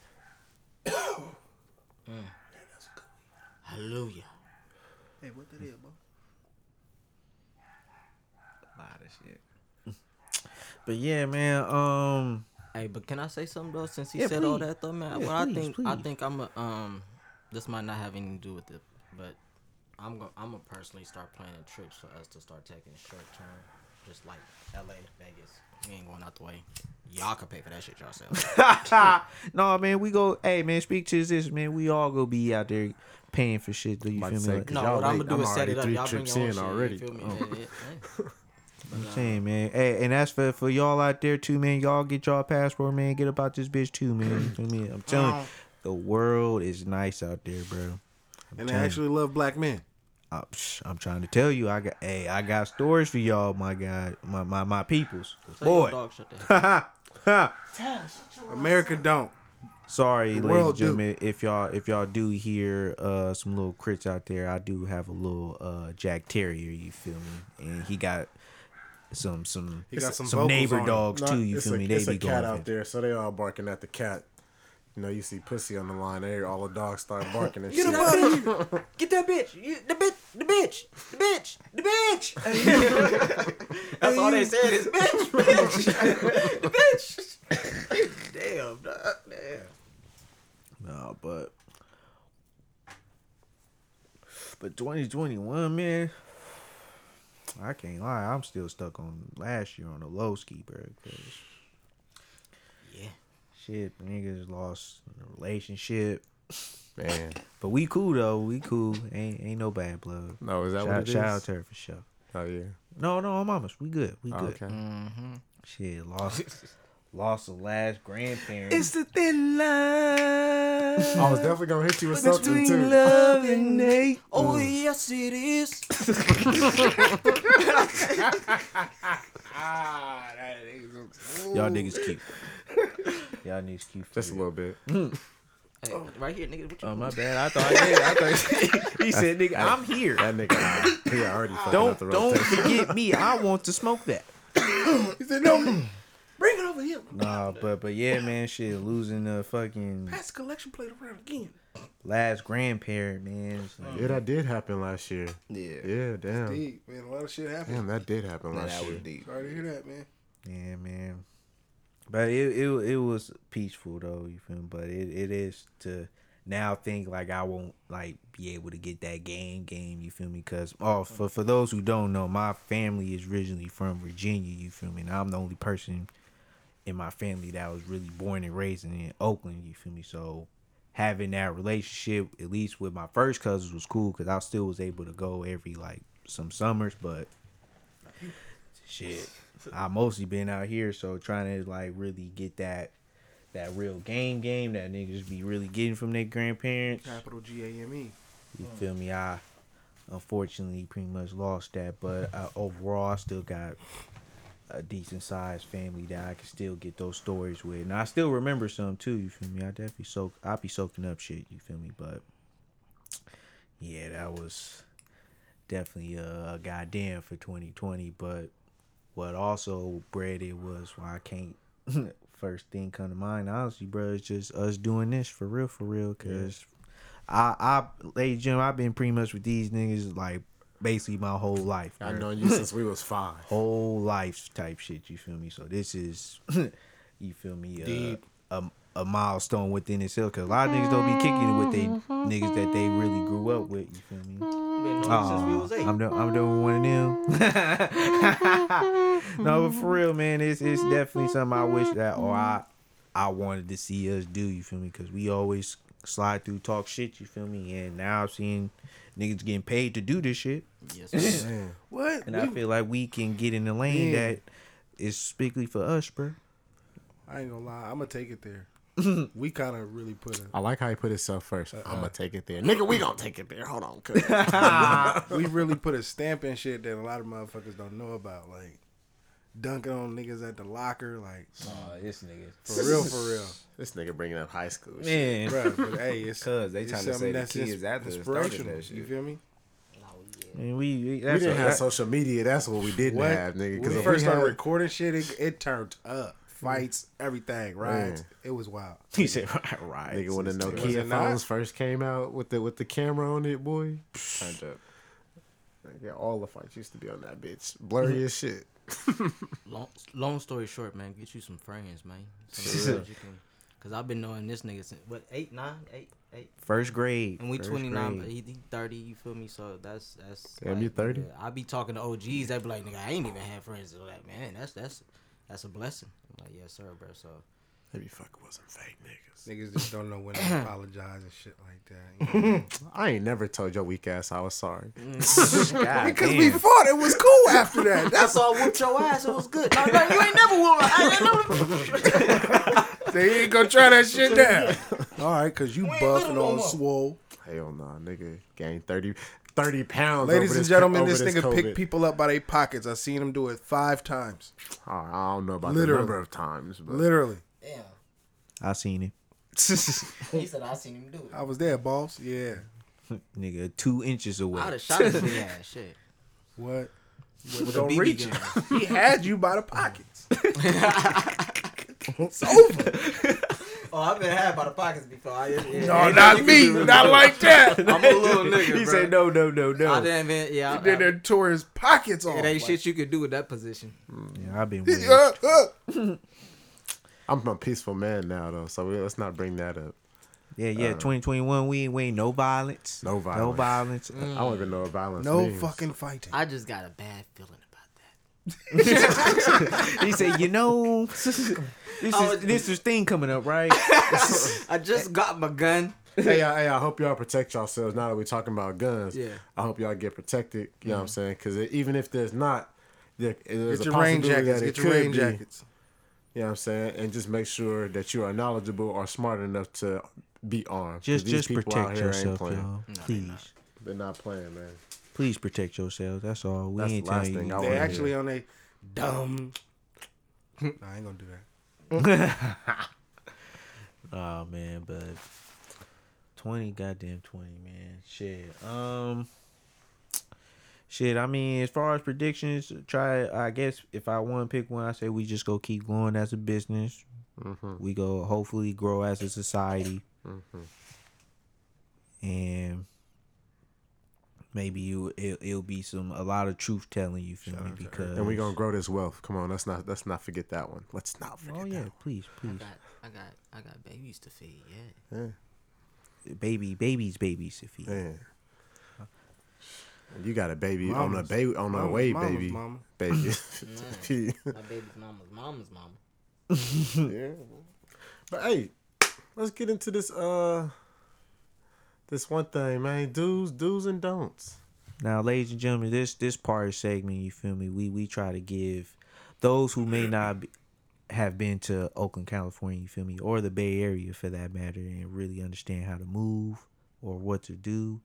Hallelujah. Hey, what that is, bro? A lot of shit. But yeah, man. Um. Hey, but can I say something though? Since he Yeah, said all that though, man. Yeah, well, please, I think I think I'm a um. This might not have anything to do with it, but I'm gonna I'm gonna personally start planning trips for us to start taking short term, just like L.A., Vegas. We ain't going out the way. Y'all can pay for that shit yourselves. no, man, we go. Hey, man, speak to this, man. We all go be out there paying for shit. Do you feel to me? say, Like, 'cause no, y'all what I'm gonna do is I'm set it up. three Y'all bring trips your own in shit. already. You feel me? Oh. Yeah, yeah, yeah. I'm saying, uh, man. Hey, and that's for for y'all out there too, man. Y'all get y'all passport, man. Get about this bitch too, man. You feel me? I'm telling you, uh-huh. the world is nice out there, bro. And they actually love black men. I'm, trying to tell you, I got, hey, I got stories for y'all, my God, my my my peoples. Tell your Boy, dog shut America don't. Sorry, ladies world and do. gentlemen, if y'all if y'all do hear uh some little crits out there, I do have a little uh Jack Terrier, you feel me? And he got some some He got some some neighbor dogs No, too, you feel a, me? They it's be a cat going out there, so they all barking at the cat. You know, you see pussy on the line there, all the dogs start barking and Get shit. him out of here! Get that bitch! You, the bitch! The bitch! The bitch! The bitch! That's all they said is bitch, bitch, the bitch. Damn, dog, damn. No, but but 2021, man. I can't lie, I'm still stuck on last year on the low ski, bro. 'cause Yeah. Shit, niggas lost a relationship. Man, But we cool though. We cool. Ain't ain't no bad blood. no, is that Shout, what it is? shout out to her for sure. Oh yeah. No, no, mamas. We good. We good. okay. Mm-hmm. Shit, lost lost the last grandparent. It's the thin line. I was definitely gonna hit you with something too. love and hate. Oh mm. yes, it is. Ah, Y'all niggas cute. Y'all need to for Just a little bit. Hey, right here, nigga. What you Oh my bad. I thought I did. I thought he said, "Nigga, I'm here. That nigga, uh, he already fucking Don't up the don't rotation. forget me. I want to smoke that." He said, no, bring it over here. Nah, but but yeah, man, shit, losing the fucking Pass the collection plate around again. last grandparent, man. like- Yeah, that did happen last year. Yeah. Yeah, damn. Deep, man. A lot of shit happened. Damn, that did happen Nah, last that year. was deep. Sorry to hear that, man. Yeah, man. But it it it was peaceful though, you feel me? But it, it is to now think like I won't like be able to get that game game, you feel me? Cause oh for for those who don't know, my family is originally from Virginia, you feel me? And I'm the only person in my family that was really born and raised in Oakland, you feel me? So having that relationship, at least with my first cousins, was cool because I still was able to go every like some summers, but shit, I mostly been out here, so trying to like really get that that real game game that niggas be really getting from their grandparents. Capital G A M E. You feel me? I unfortunately pretty much lost that, but uh, overall, I still got a decent sized family that I can still get those stories with, and I still remember some too. You feel me? I definitely soak. I be soaking up shit. You feel me? But yeah, that was definitely a, a goddamn for 2020. But what also bred it was why I can't. First thing come to mind, honestly, bro, is just us doing this for real, for real. Cause I, I, ladies and gentlemen, I've been pretty much with these niggas like basically my whole life. I've known you since we was five. whole life type shit. You feel me? So this is, you feel me? Uh, Deep. a a milestone within itself. Cause a lot of niggas don't be kicking it with they niggas that they really grew up with. You feel me? Been knowing since we was eight. I'm doing, I'm doing one of them. no, but for real, man, it's it's definitely something I wish that or I I wanted to see us do. You feel me? Because we always slide through, talk shit. You feel me? And now I'm seeing niggas getting paid to do this shit, Yes, sir. Man. What? and I feel like we can get in the lane Yeah. that is strictly for us, bro. I ain't gonna lie. I'm gonna take it there. we kind of really put a. I like how he put himself first. Uh, I'm gonna uh. take it there, nigga. We gonna take it there. Hold on, cuz. we really put a stamp in shit that a lot of motherfuckers don't know about, like dunking on niggas at the locker, like Oh, this nigga. for real, for real, this nigga bringing up high school. shit. Man, bro. But hey, it's Cause they it's trying to say something the that's kids ins- after started inspirational. that shit. You feel me? Oh, man, we we, We that's didn't a- have that- social media. That's what we didn't What? have, nigga. Because we first we started recording shit, it, it turned up. Fights, everything, rides. Man. It was wild. He said, right. nigga, when the Was Nokia it not? phones first came out with the with the camera on it, boy. Turned up. Yeah, all the fights used to be on that bitch. Blurry as shit. long, long story short, man, get you some friends, man. Some can, cause I've been knowing this nigga since what eight, nine, eight, eight, First grade. and we First twenty nine, grade. he, he thirty. You feel me? So that's that's. Damn, you 30? I be talking to OGs. They be like, nigga, I ain't even had friends like man. That's that's that's a blessing. I'm like, yes, sir, bro. So Maybe fucking wasn't fake niggas. Niggas just don't know when to apologize and shit like that. You know? I ain't never told your weak ass I was sorry. Mm. Because damn. we fought, it was cool after that. That's that's all. Whooped your ass. It was good. No, no, you ain't never whooped. I ain't never. they ain't gonna try that shit down. All right, cause you ain't buff little and no all swole. Hell nah, nigga. Gained 30, 30 pounds. Ladies over and this- gentlemen, over this nigga COVID. picked people up by their pockets. I seen him do it five times. Oh, I don't know about Literally. the number of times, but Literally. Damn. I seen him. He said I seen him do it. I was there, boss. Yeah. Nigga, two inches away. I'd have shot his big ass. Shit. What? With a Don't reach gun. He had you by the pockets. it's over. Oh, I've been had by the pockets before. I, yeah, No, not me. Not like that. I'm a little nigga, he bro. said no, no, no, no. I didn't even. Yeah, I, Then they tore his pockets off. it ain't Like, shit you could do with that position. Yeah, I've been with uh, uh. I'm a peaceful man now, though. So we, let's not bring that up. Yeah, yeah. 2021, we ain't, we ain't no violence. No violence. No violence. violence. I don't even know what violence No means. fucking fighting. I just got a bad feeling about that. he said, you know, this is this is thing coming up, right? I just got my gun. hey, I, hey, I hope y'all protect yourselves. Now that we're talking about guns, Yeah. I hope y'all get protected. You know what I'm saying? Because even if there's not, there, there's Get a your rain possibility jackets. that it Get your rain could be. jackets. You know what I'm saying? And just make sure that you are knowledgeable or smart enough to be armed. Just just protect yourself, playing. y'all. No, they Please. not. They're not playing, man. Please protect yourselves. That's all. We That's ain't the last telling thing you. I They wanna actually hear. on a dumb. I ain't gonna do that. Oh man, but twenty, goddamn twenty, man. Shit. Um. Shit. I mean, as far as predictions, try. I guess if I want to pick one, I say we just go keep going as a business. Mm-hmm. We go hopefully grow as a society, and maybe you it, it'll be some a lot of truth telling. You feel me? Because And we gonna grow this wealth. Come on, let's not let's not forget that one. Let's not forget Oh that. yeah, please, I please. got, I got, I got babies to feed. Yeah. Yeah. Baby, babies, babies. If he. Man. You got a baby on a baby on the Mama's- way, mama's baby. mama. Baby. My baby's mama's mama's mama. yeah. But hey, let's get into this uh this one thing, man. Do's, do's and don'ts. Now, ladies and gentlemen, this this part of segment, you feel me? We we try to give those who may not be, have been to Oakland, California, you feel me, or the Bay Area for that matter, and really understand how to move or what to do.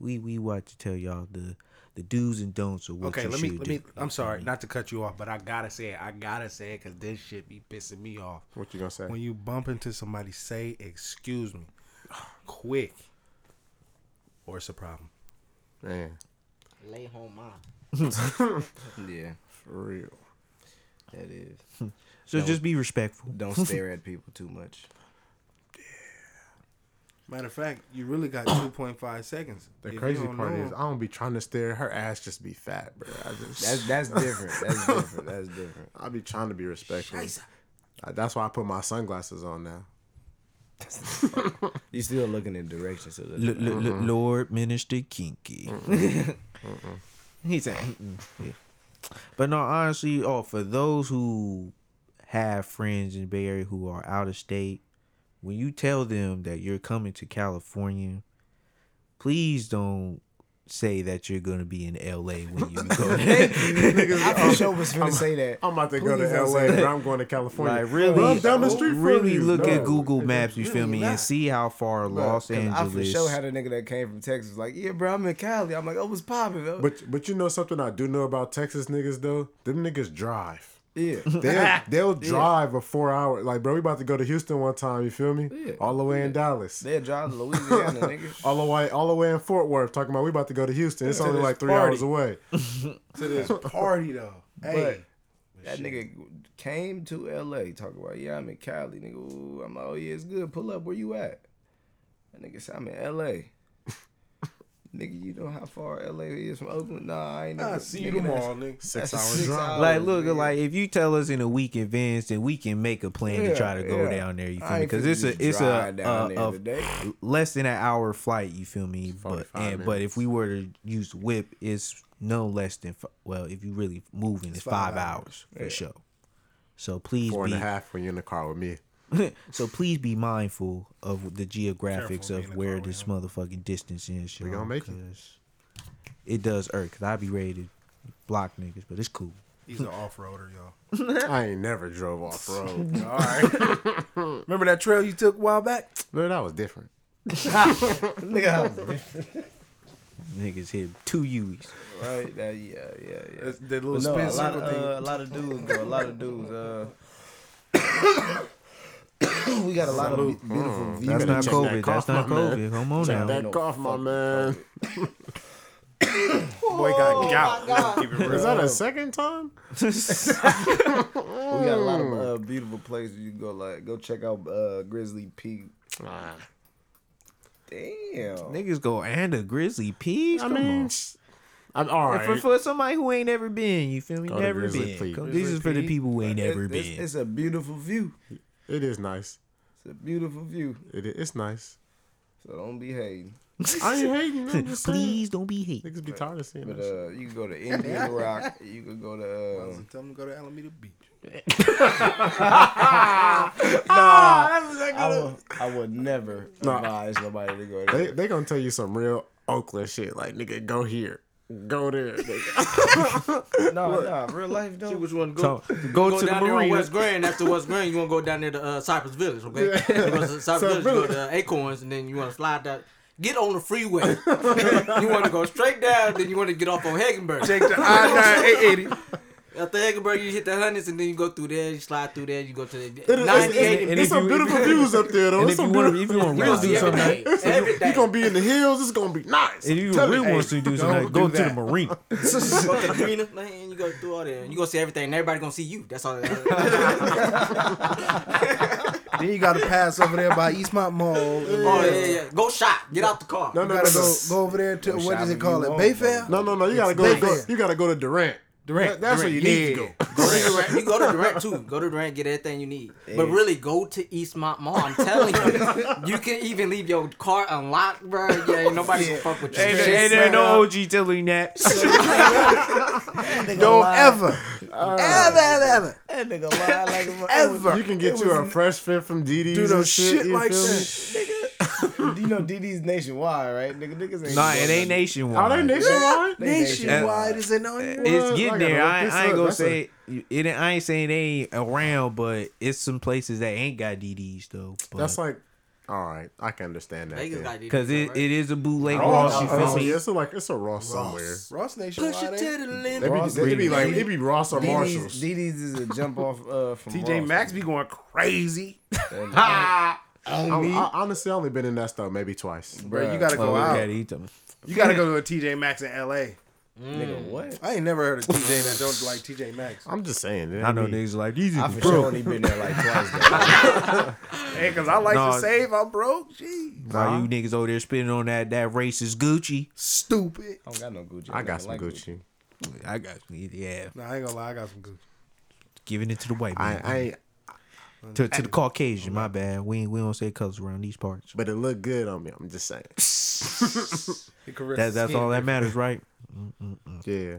We we want to tell y'all the the do's and don'ts of what Okay, you let me should let do. me. I'm sorry, not to cut you off, but I gotta say it. I gotta say it because this shit be pissing me off. What you gonna say? When you bump into somebody, say "excuse me," quick, or it's a problem. Man, Lay home mom. Yeah, for real. that is. so just be respectful. Don't stare at people too much. Yeah. Matter of fact, you really got 2.5 seconds. The If you crazy part know is I don't be trying to stare. Her ass just be fat, bro. I just That's that's different. That's different. That's different. I be trying to be respectful. That's why I put my sunglasses on now. You still looking in direction, so L- l- l- mm-hmm. Lord Minister Kinky. Mm-hmm. he said, "Mm-mm." Yeah. but no, honestly, oh, for those who have friends in Bay Area who are out of state, when you tell them that you're coming to California, please don't say that you're gonna be in LA when you go there. I for sure was gonna say that. I'm about to go to LA, say but. I'm going to California. Like really, Bro, down the street from really you. look No. at Google Maps. You feel me, not. and see how far Los 'Cause I for Angeles. sure had a nigga that came from Texas like, yeah, bro, I'm in Cali. I'm like, oh, what's popping? bro? But but you know something I do know about Texas niggas though? Them niggas drive. Yeah, They'll, they'll drive a four hour like bro, we about to go to Houston one time, you feel me? Yeah. All the way in Dallas. they drive to Louisiana, nigga. All the way all the way in Fort Worth, talking about we about to go to Houston. It's To only like three party. hours away. To this party though. Hey, That nigga came to LA talking about, yeah, I'm in Cali, nigga. Ooh, I'm like, oh yeah, it's good. Pull up, where you at? That nigga said, I'm in LA. Nigga, you know how far LA is from Oakland? Nah, I ain't I never see you tomorrow, nigga. Six that's hours six drive. hours, Like, look, nigga. like if you tell us in a week in advance, then we can make a plan to try to go yeah. down there. You feel me? Because it's a it's a, a, a less than an hour flight. You feel me? But and but if we were to use whip, it's no less than well, if you really moving, it's, five, five hours, for Yeah. sure. So please Four and be a half when you're in the car with me. so please be mindful of the geographics Careful of where car this him. motherfucking distance is. We y'all, gonna make it. 'cause It does irk. Cause I be ready to block niggas, but it's cool. He's an off-roader, y'all. I ain't never drove off road. All right. Remember that trail you took a while back? no, that was different. nigga, Niggas hit two U's. right? That, yeah, yeah, yeah. That's the little But no, spin a lot, of, uh, a lot of dudes, bro. A lot of dudes. Uh, we got a lot of be- beautiful views. That's not check COVID. that That's cough, not my man. COVID. Come on Check now. that No, cough, my man. Boy got gout. Keep it Is real. that a second time? We got a lot of uh, beautiful places you can go. Like, go check out uh, Grizzly Peak. Damn. Niggas go and a Grizzly Peak. I Come mean, on. s- I'm all And right. For, for somebody who ain't ever been, you feel me? Go never been. Peak. This is for the people who ain't never It's, it's, been. it's a beautiful view. It is nice. It's a beautiful view. It is, it's nice. So don't be hating. I ain't hating. I'm just saying. Please don't be hate. Niggas be tired of seeing But that. uh, you can go to Indian Rock. You could go to. Uh, Tell them to go to Alameda Beach. I would, I would never advise nobody to go There. They there. they gonna tell you some real Oakland shit. Like nigga, go here, go there. nigga. no, no, real life don't. Which one? Go, So, go, go to the down there on. West Grand. After West Grand, you want to go down there to uh, Cypress Village, okay? You go to Cypress Village, you go to uh, Acorns, and then you want to slide that. Get on the freeway. you want to go straight down, then you want to get off on Hagenberg. Take the I nine eight eighty. After Hagenberg, you hit the hundreds, and then you go through there, you slide through there, you go to the It is- it's, 98. it's, and it's some you- beautiful views up there though. And It's if you some want, beautiful. if you want real gonna do something, every nice- day. Every day. You gonna be in the hills. It's gonna be nice. if you Tell really want to do something, don't go to the marina. go to the marina, man, you go through all there, and you gonna see everything, and everybody gonna see you. That's all. Then you got to pass over there by Eastmont Mall. and Oh then yeah, yeah. Go shop. Get out the car. No, You no, gotta no, go go over there to Go what does it call you it? Bayfair. No, no, no. You gotta go. Go you gotta go to Durant. Durant. That- that's where you need to go. Go to Durant. You go to Durant too. Go to Durant, get everything you need. But really, go to Eastmont Mall. I'm telling you, you can even leave your car unlocked, bro. Yeah, ain't nobody can fuck with you. Ain't, ain't there no OG telling that. Don't ever, ever, ever, ever, That nigga lie like a ever. You can get you a fresh fit from DD's do and no shit. shit you like feel me? that. You know DD's nationwide, right? Nigga, niggas ain't. Nah, it going ain't to- Are nationwide. they nationwide? Nationwide is it on you? It's getting there. I, I ain't gonna say it. ain't- I ain't saying they ain't around, but it's some places that ain't got DDs though. That's like, all right, I can understand that. Vegas then. got these because it, right? it is a bootleg Ross, Ross. You feel me? yeah, it's like it's a Ross somewhere. Ross Nationwide. Push it to ain't the it? limit. They be, Ross be like it be Ross or DD's, Marshalls. DD's is a jump off uh, from TJ Maxx be going crazy. I, I, honestly, I only been in that store maybe twice. Bro, you gotta go out. okay, he told me. You gotta go to a TJ Maxx in LA. Nigga, what? I ain't never heard of TJ that don't like TJ Maxx. I'm just saying. I know niggas like these. I niggas for broke. sure only been there like twice. Though. Hey, cause I like No. to save. I'm broke. Gee, Why you niggas over there spitting on that that racist Gucci? stupid. I don't got no Gucci. I got some like Gucci. I got yeah, Nah, I ain't gonna lie. I got some Gucci. giving it to the white I, man. I ain't, to, to the Caucasian. My bad. We ain't, we don't say colors around these parts. but it looked good on me. I'm just saying. He That, that's all that matters, right? Yeah.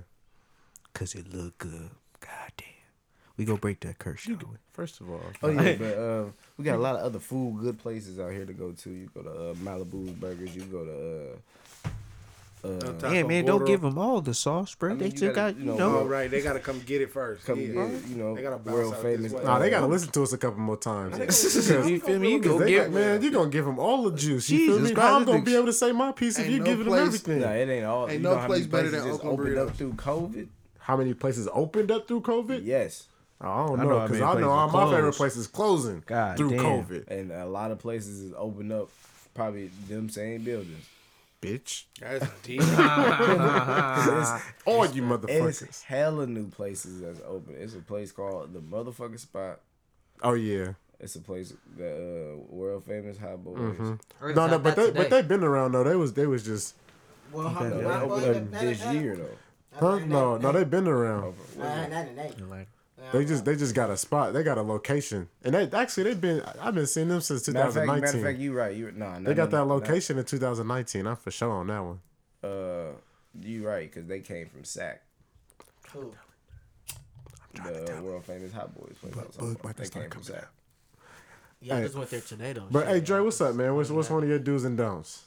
Cause it looked good. God damn. We go break that curse. shall we? First of all, Oh yeah, but uh, we got a lot of other food good places out here to go to. You go to uh, Malibu's Burgers. You go to uh, uh, Yeah, man, don't give them all the sauce, bro. I mean, they you still gotta, you you know, know. Oh. They gotta come get it first. come yeah. get you know They gotta world famous. way. nah, they gotta listen to us a couple more times. you feel me? You Because go they get got- man, you gonna give them all the juice. You feel me? Christ, How I'm gonna be able to say my piece if Ain't you no giving them everything? Nah, it ain't all. Ain't you no place better than just Oakland opened up through COVID. How many places opened up through COVID? Yes, I don't know know because I know all my favorite closed. places closing God through. COVID. and a lot of places is opened up. Probably them same buildings. Bitch, That's deep. all you It's motherfuckers. hella new places that's open. It's a place called the motherfucking spot. Oh yeah. It's a place that uh, world famous hot boys. Heard No, no, but they today. but they've been around though. They was they was just Well, how- No, they opened up this year though. huh? No, no, they've been around. They just they just got a spot. They got a location, and they actually they've been. I've been seeing them since Matter of fact, matter of 2019. fact, you right. You nah, They got nah, that nah. location in 2019. I'm for sure on that one. Uh, you right because they came from SAC. Who? The world famous hot boys. Place I was about. about to They start came from coming SAC. Yeah, I Hey. just went there today though. But Shit, hey, man. Dre, what's up, man? What's what's one of your do's and don'ts?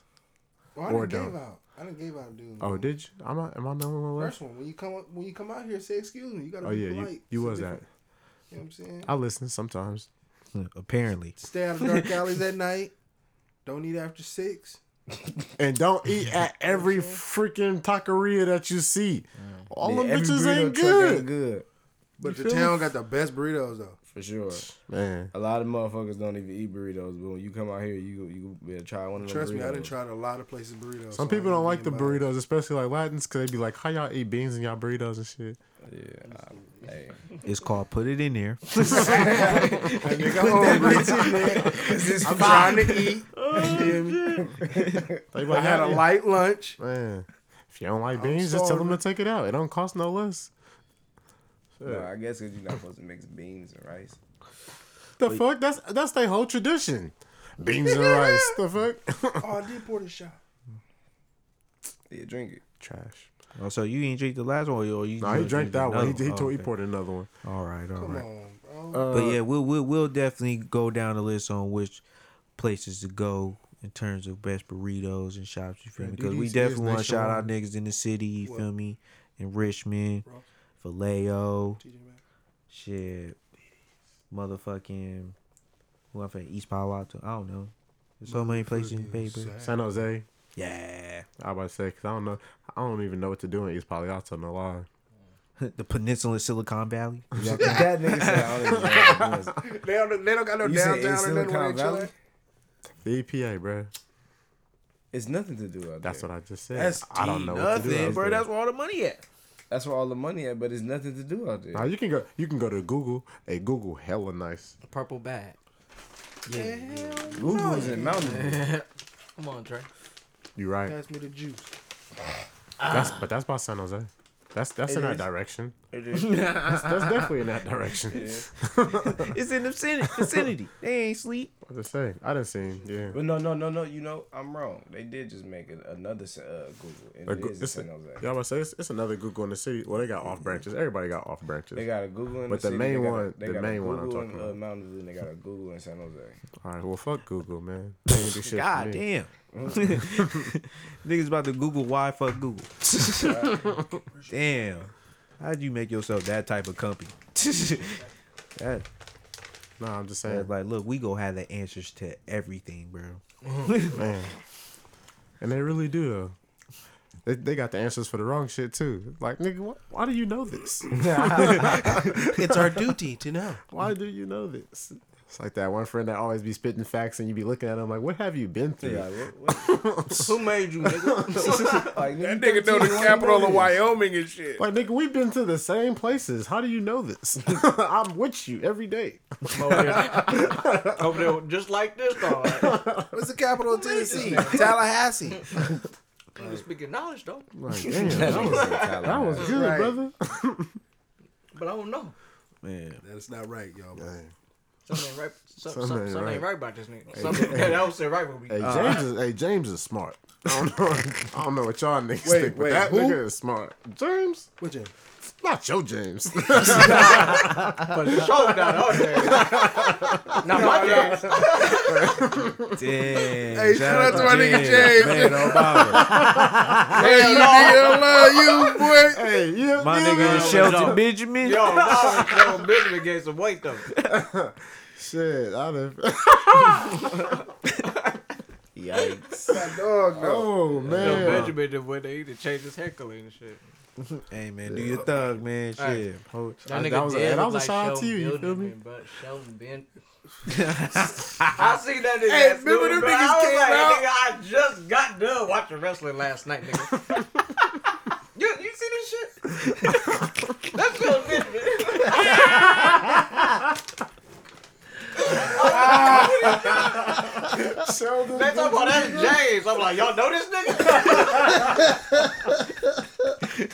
Well, I Or didn't don't. Gave out. I didn't give out, dude. Oh, did you? I'm not, am I the one left? First one, when you come up, when you come out here, say excuse me. You gotta Oh be yeah, you polite. you It's a was that. You know what I'm saying? I listen sometimes. Apparently. Stay out of dark alleys at night. Don't eat after six. And don't eat at every freaking taqueria that you see. All Yeah, them every bitches ain't good. Ain't good But the feel me? town got the best burritos though. For sure. Man, A lot of motherfuckers don't even eat burritos, but when you come out here, you you better try one of them. Trust me, I didn't try a lot of places burritos. some so people don't like the being biased. burritos, especially like Latins, because they be like, "How y'all eat beans in y'all burritos and shit?" Yeah, I- hey. It's called put it in there. That nigga hungry. I'm trying to eat. You hear? They be I like, had a light lunch. Man, if you don't like beans, just tell them to take it out. It don't cost no less. No, I guess because you're not supposed to mix beans and rice. The fuck? That's that's their whole tradition. Beans and rice. The fuck? Oh, I did pour the shot. Yeah, drink it. Trash. Oh, so you didn't drink the last one, or you? No, he drank that one. He, he, Oh, told, he poured another one. All right, all Come right. on, bro. Uh, But yeah, we'll we'll we'll definitely go down the list on which places to go in terms of best burritos and shops. You feel me? Because we definitely want to shout out niggas in the city. You What? feel me? In Richmond, Ross? Vallejo, shit, motherfucking. Who I think East Palo Alto. I don't know. There's so many places in Bay San Jose. Yeah, I about to say because I don't know. I don't even know what to do in East Palo Alto. No lie. the Peninsula Silicon Valley. that nigga said, I don't even know it. They don't, they don't got no You said in downtown and then where Silicon they chill Valley? at. The EPA, bro. It's nothing to do out That's there. what I just said. That's I don't know what to do. Nothing, bro. there. That's where all the money at. That's where all the money at, but it's nothing to do out there. Now you can go. You can go to Google. Hey, Google, hella nice. Purple bag. Yeah. Google is in Mountain View. Come on, Trey. You right. Pass me the juice. That's but that's by San Jose. That's that's in that is. direction. It is. That's, that's definitely in that direction. It's in the vicinity. vicinity. They ain't sleep. What to say? I didn't see. Yeah. But no, no, no, no. You know, I'm wrong. They did just make it another uh, Google, and A it Goo- in it's a- San Jose. Yeah, I'm gonna say it's, it's another Google in the city. Well, they got off branches. Everybody got off branches. They got a Google in But the, the city. main they got a- one- they the main one I'm Google talking in, uh, about. Mountain View, and they got a Google in San Jose. All right. Well, fuck Google, man. They ain't do shit for God damn. Niggas about to Google why fuck Google. damn. How'd you make yourself that type of company? that, No, I'm just that's saying, like, look, we go have the answers to everything, bro. Mm-hmm. man. And they really do though. They, they got the answers for the wrong shit too. Like nigga, why, why do you know this? It's our duty to know. why do you know this? It's like that one friend that always be spitting facts and you be looking at him like, what have you been through? Yeah, what, what? Who made you, nigga? like, That nigga know the 13, capital of what Wyoming and shit. Like nigga, we've been to the same places. How do you know this? I'm with you every day. over there, over there, just like this, though. Like, What's the capital of Tennessee? Tallahassee. nigga speaking knowledge, though. Like damn, that was, that was good, Right. brother. But I don't know. Man. That's not right, y'all. Dang. Something right. Some, Something some, ain't something ain't right. right about this nigga. Something that don't right with me. Hey James is hey James is smart. I don't know. I don't know what y'all niggas Wait, think, but wait, that who? nigga is smart. James, Which one? Not your James. But show down on there. Not my James. Damn. Hey, shout out to my nigga James. Man, Obama. Hey, you nigga, love you, boy. hey, yeah, My yeah, nigga man. Shelton Benjamin. Yo, no, yo, Benjamin gained some weight, though. Shit, I done. Yikes. My dog, though. Oh, oh Yo, man. Benjamin, the way they to change his hair color and shit. Hey man, do your thug, man. Shit. Hey. Hold- That That was a- did that look was a shout out to you, you Shelton feel me? Benjamin, But Shelton Ben. I seen that nigga. Hey, at remember school, them bro. niggas I was came like, out? Nigga, I just got done watching wrestling last night, nigga. you, you see this shit? That's Shelton Benjamin. Shelton They talk about that's James. I'm like, y'all know this nigga?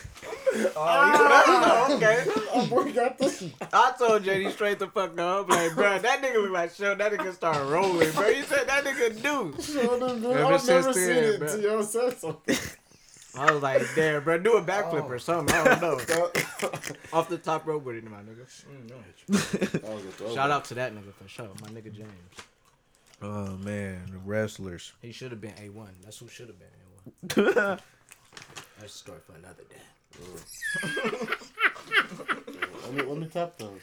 oh, ah, okay. boy got this. I told JD straight the fuck up. I'm like, bro, that nigga look like Shelton. That nigga started rolling, bro. You said that nigga do. Shelton, bro. Ever I've never seen then, it bro. till y'all said something. I was like, damn, bro, do a backflip or something. I don't know. Off the top rope with it, my nigga. Mm, Shout out to that nigga for sure, my nigga James. Oh man, the wrestlers. He should have been A one. That's who should have been A one. That's a story for another day. Let me let me tap those.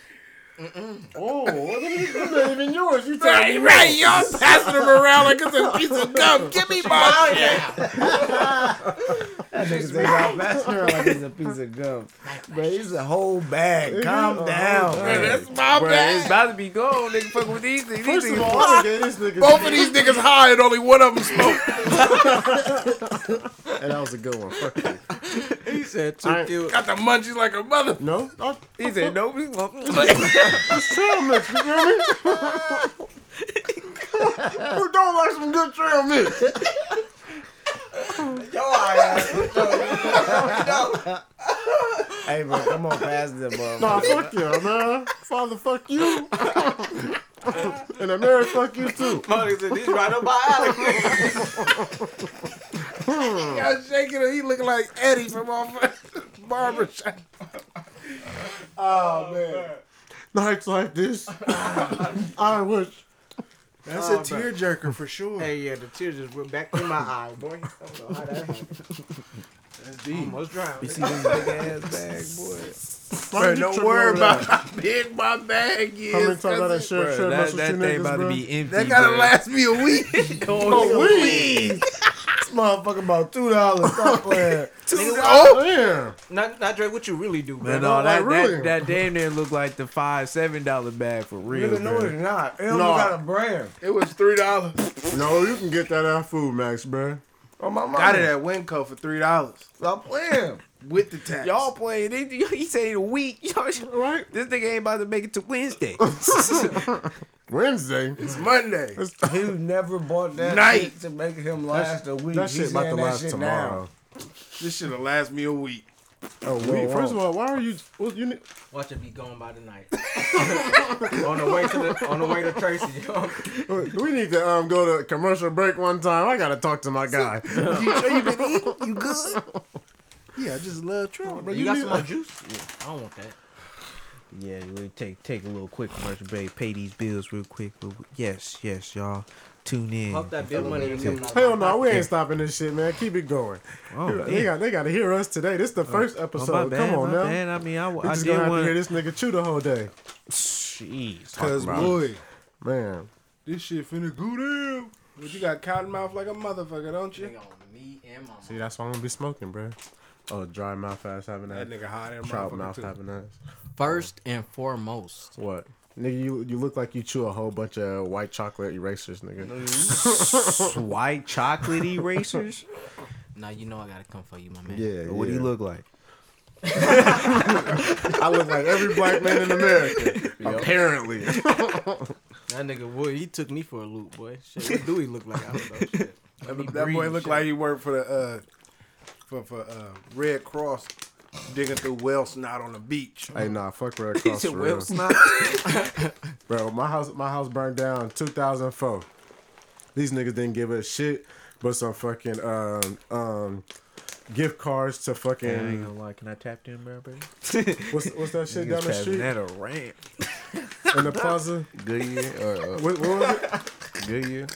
Oh, what is this? not even yours. You tapped Right, right, y'all passing them around like it's a piece of gum. Give me my shit. That nigga say y'all passing her like it's a piece of gum. Bro, it's a whole bag. Calm down, Man, bro. that's my Bro, it's about to be gone. Nigga, fuck with these things. These of niggas all, I gave this nigga Both of these niggas high and only one of them smoke. and that was a good one. Fuck you. He said two I- Got the munchies like a mother. No, I, He said no. We want- it's trail mix. You feel me? Who don't like some good trail mix? Yo, I Hey, bro, come on, pass them, bro. Nah, fuck you, man. Father, fuck you. and America, fuck you too. Money said, these right up my alley. Hmm. got shaking him. He looking like Eddie from off barbershop. Oh man, oh, Nights like this, I wish. that's a oh, tear jerker for sure. Hey, yeah, the tears just went back in my eye, boy. I don't know how that happened. That's deep. Almost drowned. You see this big ass bag, boy. Why Bro, don't tripping worry about that? how big my bag is. How many times I done cause shared Bro, that mess with that you thing niggas, about bro? to be empty. That gotta bro. last me a week. Oh, weed. This motherfucker about two dollars. Stop playing. Oh, damn. Not, not Dre, what you really do, bro? Man, no, like, that, really? that that damn near look like the five seven dollar bag for real. Nigga, no, bro. it's not. It only No. got a brand. It was three dollars. No, you can get that at Food Max, bro. On my mama. Got it at Winco for three dollars Stop playing. With the tax. Y'all playing? He, he said a week. Y'all, Right? This nigga ain't about to make it to Wednesday. Wednesday. it's Monday. He never bought that Night. shit to make him last a week. That He's shit about to saying that last shit tomorrow. This shit'll last me a week. Oh, wait. First of all, why are you? Well, you need, Watch it be gone by the night. on the way to the on the way to Tracy. Y'all we need to um go to commercial break one time. I gotta talk to my guy. You sure you been eating? You good? Yeah, I just love trouble. Oh, bro, you got some more juice? I don't want that. yeah, we take take a little quick commercial break. Pay these bills real quick. But yes, yes, y'all tune in. Pump that bill money in coming. Hell no, we ain't stopping this shit, man. Keep it going. Oh, they got they got to hear us today. This is the uh, first Oh, my episode. bad, Come on now. bad. I mean, I, We I just did gonna have to hear this nigga chew the whole day, Jeez. Cause boy, man. this shit finna go down. But you got cotton mouth like a motherfucker, don't you? Me and my See, that's why I'm gonna be smoking, bro. Oh, dry mouth ass having That that. nigga hot air Trout mouth too. having that. First and foremost, What? Nigga, you you look like you chew a whole bunch of white chocolate erasers, nigga. White chocolate erasers. now you know I gotta come for you, my man. Yeah, What do you look like? I look like every black man in America. Apparently. That nigga Wood, he took me for a loop, boy. Shit, what do he look like? I don't know. Shit. Let me That boy breathe, look shit. like he worked for the uh for for uh Red Cross digging through whale snot on the beach. hey, nah, fuck Red Cross said, for "Well, snot." Bro, my house my house burned down 2004. These niggas didn't give a shit but some fucking um um gift cards to I ain't fucking gonna lie. Can I tap them, bro, baby? what's, what's that shit down the street That a ramp in the plaza? Goodyear or uh, What, what was it? Goodyear.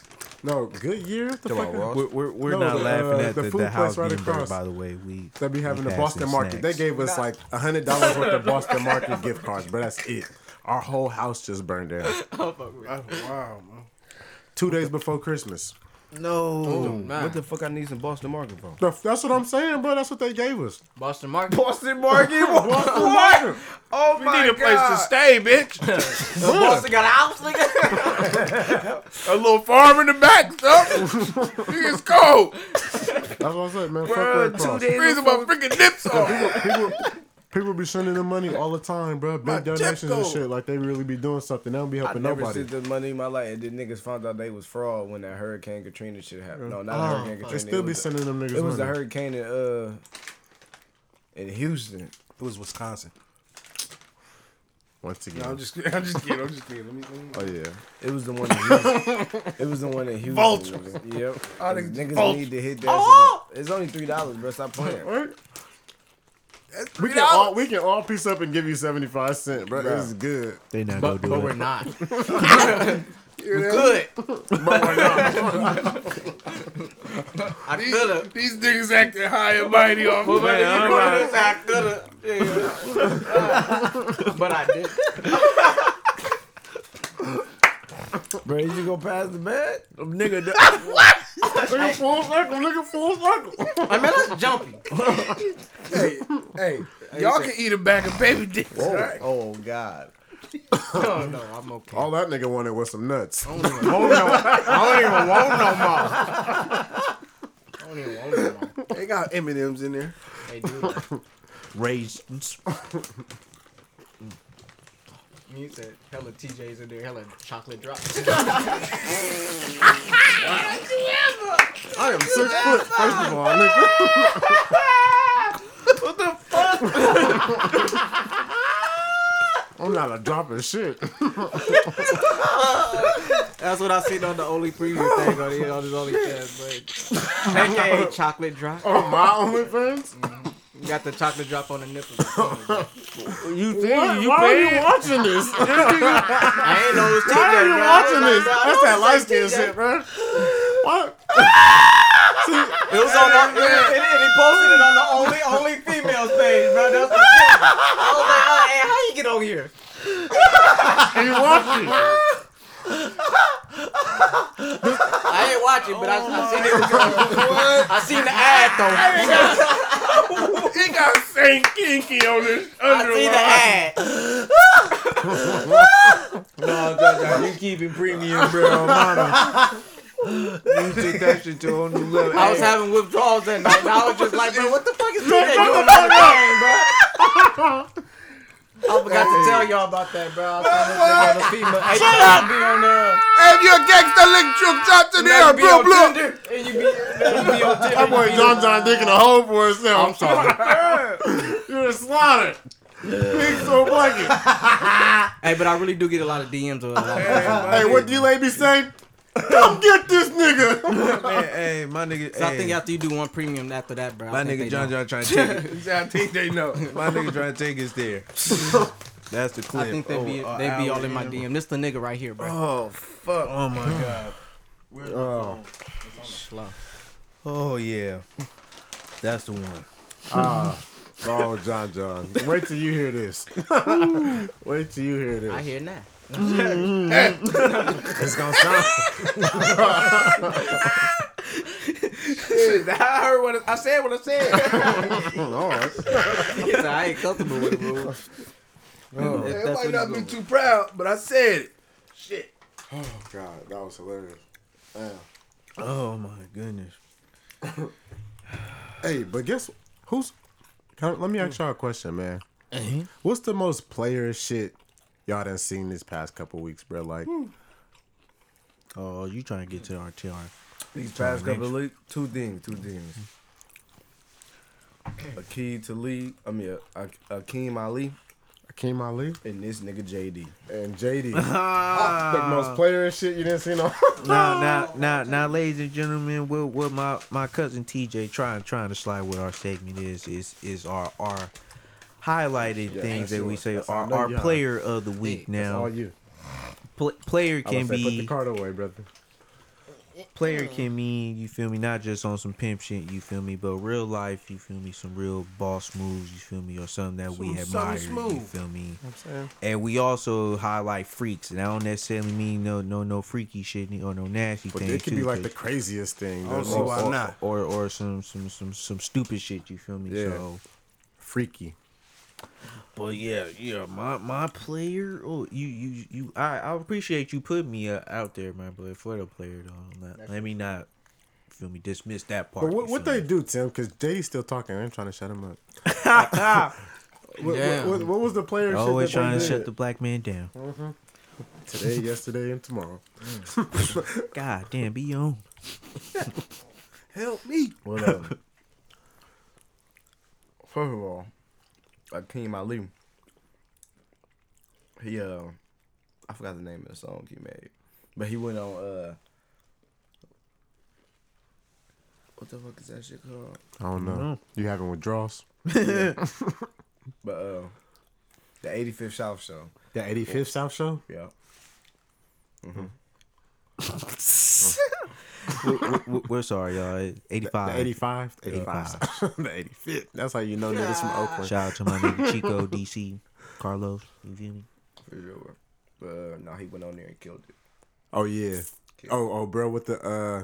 No, Goodyear. What the Talking fuck? about We're, we're, we're No, not the, laughing uh, at the the, food the place house right being burnt, across. by the way. We They be having we the passing Boston Market. They snacks. gave us like a hundred dollars worth of Boston Market gift cards, but that's it. Our whole house just burned down. That's wow, man. Two days before Christmas. No. Oh, man. What the fuck I need some Boston Market for? The- That's what I'm saying, bro. That's what they gave us. Boston Market. Boston Market. Boston Market. Oh my god! We my need a place to god. stay, bitch. Boston got a house, nigga. a little farm in the back, stuff. Nigga, it's cold. That's what I said, man. Fuck Bruh, Red two Cross. days Freezing my freaking nips off. People, people be sending them money all the time, bro. My Big donations and shit. Like they really be doing something. They don't be helping nobody. I helping never nobody. sent the money in my life, and then niggas found out they was fraud when that Hurricane Katrina shit happened. No, not Hurricane Katrina. They still be sending them niggas It was the money. hurricane in uh in Houston. It was Wisconsin. Once again. No, I'm just, I'm just kidding. I'm just kidding. Let me, let me. oh yeah. It was the one in Houston. it was the one in Houston. Vultures. Yep. All the niggas vultures. need to hit that. shit. It's only three dollars, bro. Stop playing. Right? That's We can all we can all piece up and give you seventy five cent, bro. This is good. They not but, gonna but do we're not. We're Good. I These, coulda. these niggas acting high and mighty off. But money. man, I'm I coulda. Yeah. but I did. Bro, you just go past the bed? A nigga, Look at full circle. Look at full circle. I mean, that's jumpy. hey, hey, y'all can eat a bag of baby dicks. all right? Oh God. No, no, I'm okay. All that nigga wanted was some nuts. I don't even want no, I don't even want no more. I don't even want no more. They got M and M's in there. They do. raisins. You said hella TJs in there, hella chocolate drops. I am six foot. First of all, nigga. what the fuck? I'm not a dropping shit. That's what I seen on the only preview thing on, the, on his OnlyFans, but AKA chocolate drop. oh, my OnlyFans? Mm-hmm. You got the chocolate drop on the nipple. You think Why, you why are you watching this? I ain't know it was Why are you bro. watching this? bro, That's that was light like, skin shit, bro. What? It was on the, and, and, and he posted it on the only only females page, bro. That's what I was like, oh, hey, how you get over here? Are you watching? I ain't watching, but I, I oh seen it. I seen the ad though. He got Saint Kinky on his underwear. I seen the ad. No, John, you keeping premium, bro, mama. You took that shit to a whole new level. I was having withdrawals that night, and I was just like, bro, what the fuck is TJ doing on the game, bro? I forgot to tell y'all about that, bro. I was trying to think of the female. Hey, Shut up! Be on there. Hey, if you're a gangster, lick truck, drop to the Now air, you be blah, on and you be, you be on Tinder. That boy John John digging a hole for himself. I'm sorry. You're a slaughter. Big so blanket. Hey, but I really do get a lot of DMs. Of Hey, what do you lady say? Come get this nigga. Man, hey, my nigga. So I think after you do one premium after that, bro. My nigga John. John trying to take it. I think they know. My nigga trying to take us there. That's the clip. I think they be Oh, they be all in my. DM. This the nigga right here, bro. Oh fuck! Oh my god! Oh, Slow. Oh yeah, that's the one. ah. Oh, John John. Wait till you hear this. Wait till you hear this. I hear that. It's gonna sound. I heard what I said. What I said. He said, I ain't comfortable with it, bro. Oh, It might not be too proud, but I said it. Shit. oh God, that was hilarious. Damn. oh my goodness. Hey, but guess who's? Can let me ask y'all a question, man. Mm-hmm. What's the most player shit y'all done seen this past couple weeks, bro? Like, Oh, you trying to get to our TR? These past couple of leagues, two things, two things. Akeem to league, I mean, uh, Akeem Ali Akeem Ali and this nigga JD. and JD. the most player shit you didn't see no. Now, now, now, now, ladies and gentlemen, what what my my cousin TJ trying trying to slide with our segment is is is our our highlighted things that we say yours. That's all our know our you have. player of the week. That's now, all you. pl- player can was say, put the be card away, brother. player can mean you feel me not just on some pimp shit you feel me but real life you feel me some real boss moves you feel me or something that we Some something admire you feel me I'm saying. and we also highlight freaks and I don't necessarily mean no no no freaky shit or no nasty But things it could be like the craziest thing. I don't though. see why or, not. or or some some some some stupid shit you feel me Yeah. so Freaky. But yeah yeah my my player oh you you you I I appreciate you putting me uh, out there man but for the player though let, let me not feel me dismiss that part But what, what they do, Tim? Because JD's still talking. I'm trying to shut him up. What, Yeah. what, what, what was the player always shit that trying they to shut the black man down today, yesterday, and tomorrow? god damn be on Help me. Well, um, first of all, Akeem Ali, he uh, I forgot the name of the song he made, but he went on uh, what the fuck is that shit called? I don't know. know. You having withdrawals? Yeah. But uh, the 85th South Show. The 85th South Show? Yeah. we're, we're, we're sorry y'all 85 The 85? 85. the 85th. That's how you know niggas from Oakland. shout out to my nigga Chico DC Karlous you feel me For sure. But uh, no, he went on there and killed it. Oh, yeah. Oh, oh, bro, with the, uh,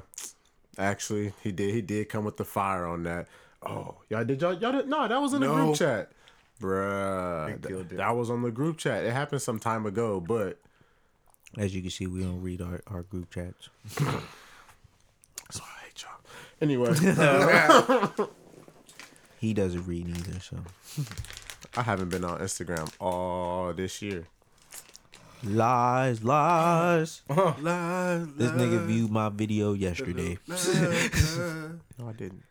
actually, he did, he did come with the fire on that. Oh, y'all did y'all, y'all did, no, that was in the group chat. Bruh, He th- that was on the group chat. It happened some time ago, but as you can see we don't read our, our group chats. So I hate y'all. Anyway, he doesn't read either so. I haven't been on Instagram all this year. lies lies. Lies, this nigga viewed my video yesterday. No, I didn't.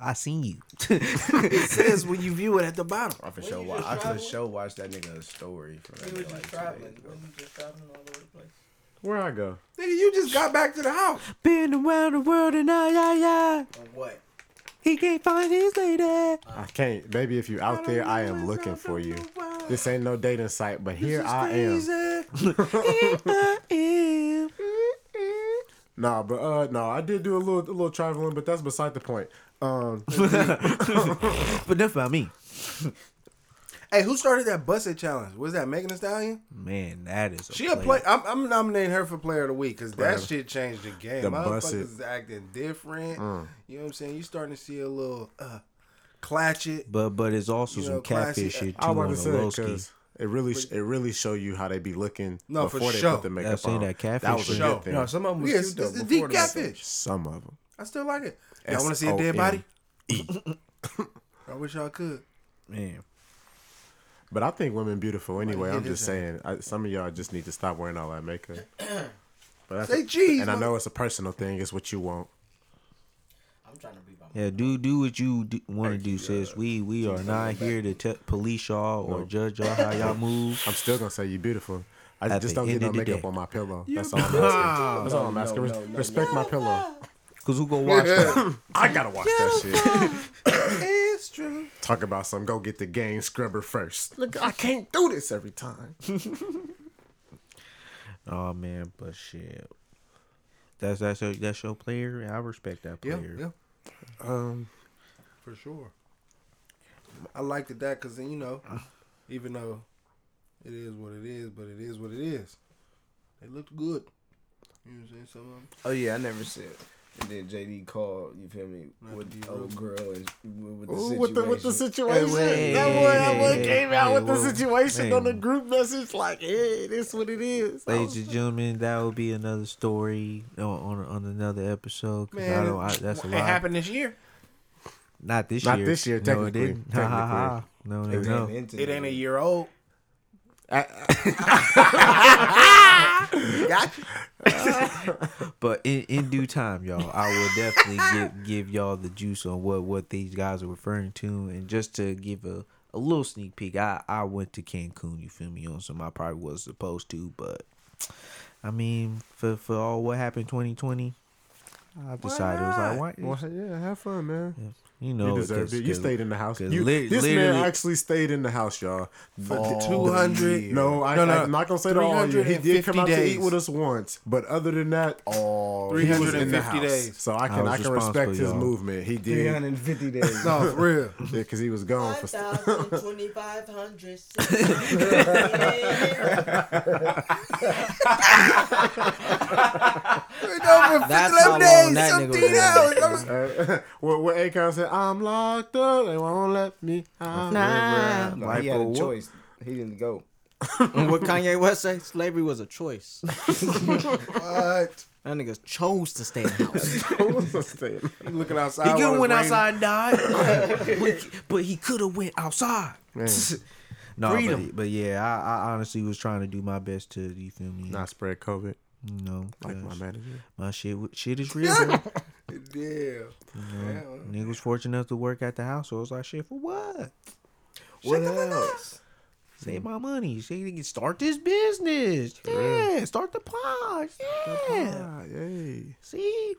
I seen you. It says when you view it at the bottom. I for sure. you Wa- just I for travel? sure watched that nigga story from that day, like two days ago. just traveling all over the place. Where I go? Nigga, you just got back to the house. Been around the world and I, yeah, yeah. On what? He can't find his lady. I can't, baby. If you out there, I am looking for you. This ain't no dating site, but here I am. I am. Nah, but uh, no, I did do a little, a little traveling, but that's beside the point. Um, But that's about me. Hey, who started that busted challenge? Was that Megan Thee Stallion? Man, that is a She a play. I'm, I'm nominating her for player of the week because that shit changed the game. The Motherfuckers busted. is acting different. You know what I'm saying? You starting to see a little uh, clatch it. But but it's also You some know, classy- catfish shit too I on the low to say ski. because it really, it really show you how they be looking No, for before they sure. put the makeup That's saying on. that catfish that was a shit. good thing. No, some of them was Yeah, it's, cute though. it's a deep catfish. Some of them. I still like it. Y'all want to see a dead body? I wish y'all could. Man, But I think women beautiful anyway. I'm just saying, I, some of y'all just need to stop wearing all that makeup. But that's Say cheese. and I know it's a personal thing. It's what you want. I'm trying to be my yeah, do do what you do, want to do, sis. We we are not here to te- police y'all or judge y'all how y'all move. I'm still gonna say you beautiful. I At just don't get no the makeup day. on my pillow. That's all I'm asking. That's all I'm asking. no, no, no, Respect my pillow. Cause who gonna watch that? I gotta watch that shit. It's true. Talk about some. Go get the game scrubber first. Look, I can't do this every time. Oh man, but shit. That's that's your that's your player. I respect that player. yeah, Um, for sure. I liked it that because you know, even though it is what it is, but it is what it is. They looked good. You know what I'm saying? Some of 'em- Oh yeah, I never said. And then JD called. You feel me? Not With the old girl and with the ooh, situation. with the with the situation. Hey, that hey, boy, that boy hey, came hey, out hey, with the situation Hey. on the group message. Like, hey, this what it is. Ladies was- and gentlemen, that will be another story on on, on another episode. Cause I Man, don't. I, that's a it lot. happened this year. Not this Not year. this year, No, it technically. didn't. Ha ha ha. No, no, It no. ain't It ain't a year old. But in, in due time, y'all, I will definitely give give y'all the juice on what what these guys are referring to, and just to give a, a little sneak peek, I I went to Cancun. You feel me on some I probably was supposed to, but I mean for for all what happened 2020, I decided it was like why Well, yeah, have fun, man. You know you deserved 'cause- it. You 'cause- stayed in the house. You, lit- this man actually stayed in the house, y'all. For 200 No, I, No, no, I'm not gonna say the all year. He did come 350 out to eat with us once, but other than that, he was in the 350 days. So I can was I can respect his y'all. movement. He did, three hundred and fifty days. No, for real. yeah, because he was gone for. st- 2,500. That's how long days, that nigga 17 was in. hours. Uh, what what Akon said? I'm locked up. They won't let me out. Nah. No, Like he had a choice. He didn't go. what Kanye West say? Slavery was a choice. What? That niggas chose to stay in the house. You looking outside? He while could have went raining? outside and died, but, but he could have went outside. Man, No, Freedom. but, but yeah, I, I honestly was trying to do my best to you feel me. not spread COVID you know, like my 'cause manager. my shit shit is real. bro. Yeah. You know, nigga was fortunate enough to work at the house, so I was like, shit for what? What else? Save my money. Say you can start this business. Yeah, start the pod. Yeah. Ah, yay. See,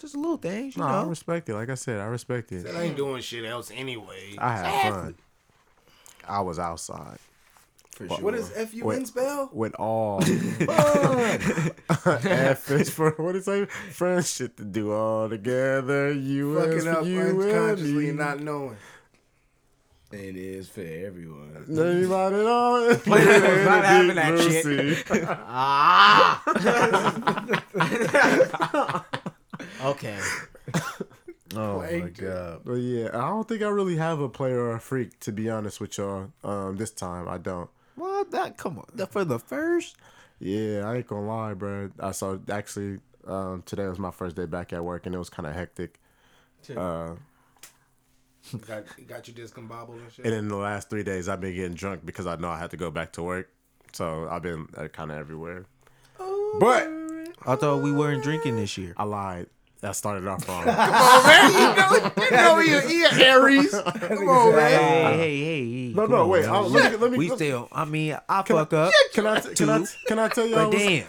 just a little things, you No, I respect it. Like I said, I respect it. I ain't doing shit else anyway. I had fun. I was outside For sure. What does F U Wait. N spell? with all F is for what is it? Friends shit to do all together. You is Fucking for up you and unconsciously me. and not knowing. It is for everyone. Anybody know? not having that shit. shit. Okay. Oh my god. But yeah, I don't think I really have a player or a freak to be honest with y'all. Um, this time I don't. Well, that come on. That for the first. Yeah, I ain't gonna lie, bro. I saw actually um, today was my first day back at work and it was kind of hectic. Uh, Got, got you discombobbled and shit. and in the last three days, I've been getting drunk because I know I had to go back to work. So I've been uh, kind of everywhere. But I thought we weren't drinking this year. I lied. That started off wrong. Come on, man. You know, you know he, he an Aries. Come on, man. Hey, hey, hey. No, no, wait. man. I'll- let me- let me- we let- still. I mean, I fuck up. Can I, t- can I, can I tell y'all? But damn.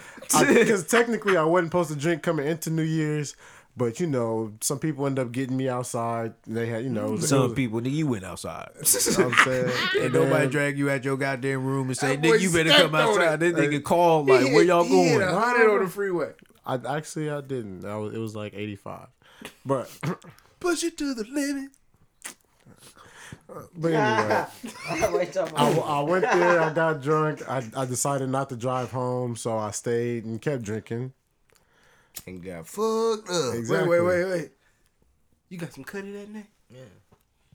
Because technically, I wasn't supposed to drink coming into New Year's, but you know, some people end up getting me outside. They had, you know, it was, it Some was- people, nigga, you went outside. You know what I'm saying, Ain't nobody drag you out your goddamn room and say, nigga, you better come outside. Then This nigga called, like, He where y'all he going? a hundred on the freeway. I actually I didn't. I was, it was like 85. But Push it to the limit. but anyway, I, I went there. I got drunk. I, I decided not to drive home, so I stayed and kept drinking. And got Fucked up. Exactly. Wait, wait, wait, wait. You got some cut in that neck?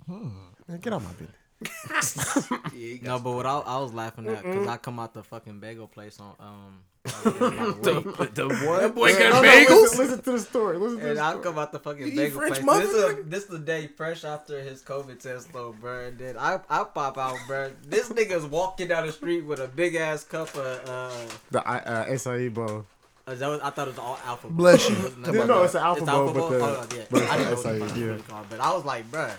Man, get out my business. No, but what I, I was laughing at because I come out the fucking bagel place on um. The, The what? That boy got bagels. listen, listen to the story. Listen to And the I story. come out the fucking eat bagel French place. This is, muffins, this the day fresh after his COVID test though, bro. And then I I pop out, bro. This nigga's walking down the street with a big ass cup of uh. The uh, acai bowl. uh, that was, I thought it was all alpha. Bless you. It was not- No, no, it's an alpha bowl, but the- Oh, yeah. but it's I didn't know what the acai, fuck it was yeah. called, but I was like, bro,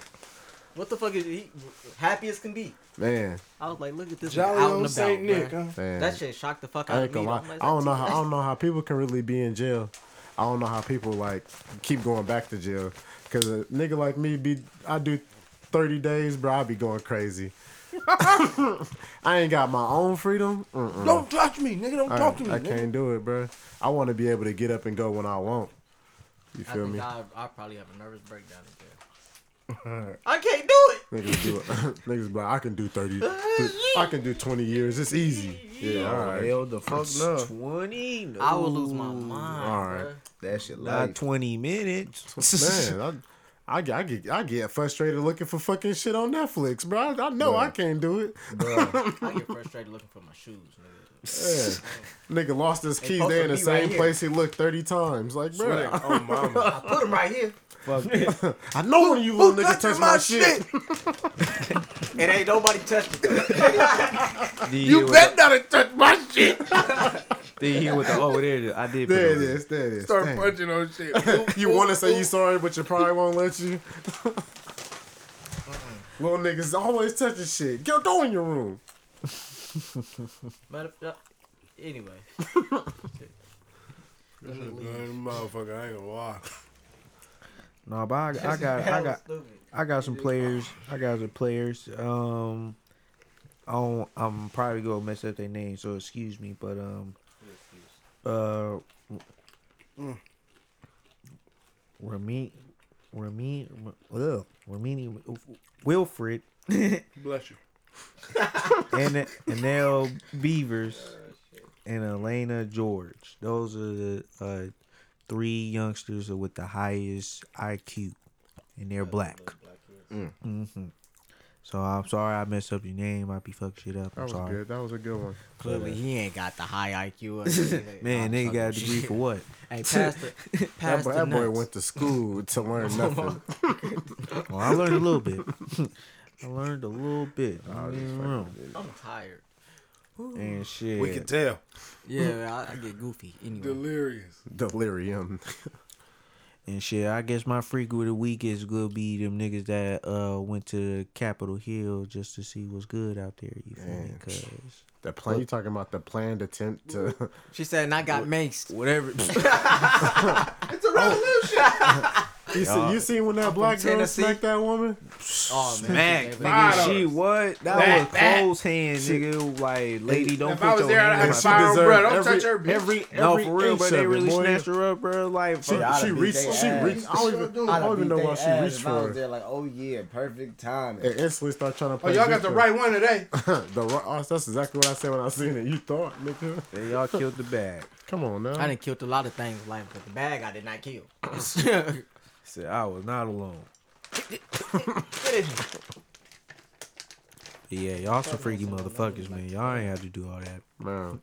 what the fuck is he happy as can be? Man, I was like, look at this nigga Jolly out and on about, Nick, bro. huh? man. That shit shocked the fuck out I of me. I'm like, I don't know how I don't know how people can really be in jail. I don't know how people like keep going back to jail. Cause a nigga like me be I do thirty days, bro. I be going crazy. I ain't got my own freedom. Mm-mm. Don't touch me, nigga. Don't I, talk to me. I nigga. can't do it, bro. I want to be able to get up and go when I want. You I feel think me? I, I probably have a nervous breakdown in jail. I can't do it. Niggas do it. Niggas be like, I can do thirty. Uh, I can do twenty years. It's easy. Yeah, all right. hell the fuck no. 20? No. I would lose my mind. All right. bruh. That shit Not like 20 minutes. Man, I, I, get- I get I get frustrated looking for fucking shit on Netflix, bro. I, I know I can't do it. I get frustrated looking for my shoes, nigga. Yeah. Nigga lost his keys. supposed They in the be right same place he looked thirty times. Like, bro, oh mama. I put them right here. I know when you little Who nigga touching touch my shit. It ain't nobody touched it. You bet not to touch my shit. Then he with the oh there it is. I did. There it it on. There it is. Start Damn. punching on shit. You want to say you sorry, but you probably won't let you. Little niggas always touching shit. Go, go in your room. Matter of- uh, anyway. Motherfucker, I ain't gonna lie. No, but I, I got I got I got some players. I got some players. Um, I I'm probably gonna mess up their name, so excuse me. But um, uh, Rami, Rami, ugh, Ramini, Wilfred, Bless you. and Anel Beavers, and Elena George. Those are the uh, three youngsters with the highest IQ, and they're black. hmm So I'm sorry I messed up your name. I be fuck shit up. That I'm was sorry. good. That was a good one. Clearly, he ain't got the high IQ. Man, they got a degree for what? Hey, Pastor. That Pastor boy, that boy went to school to learn nothing. Well, I learned a little bit. I learned a little bit. Don't get me wrong. I'm tired. And shit. We can tell. Yeah, I, I get goofy anyway. Delirious. Delirium. And shit, I guess my freak of the week is gonna be them niggas that uh went to Capitol Hill just to see what's good out there. You feel me? Cause The plan. You talking about the planned attempt to? She said, and I got maced. whatever. It's a revolution. You see, you seen when that black girl Tennessee. smacked that woman? Oh, man. Smack, She nigga. She what? That Back, was back. close hand, nigga. Like, lady, don't If put I was your there, I'd hand have a my fire on deserved bread. Don't every- touch her, bitch. Every, No, for real, but they really boy. snatched her up, bro. Like, She, I'd she reached. She ass. reached. I don't even, I don't even know beat why she ass reached if I was for it. there like, oh yeah, perfect timing. And instantly start trying to Oh, y'all got the right one today. the right. Oh, that's exactly what I said when I seen it. You thought, nigga? they all killed the bag. Come on now. I done killed a lot of things in life, but the bag I did not kill. Said I was not alone. Yeah, y'all some freaky motherfuckers, man. Y'all ain't have to do all that. Man,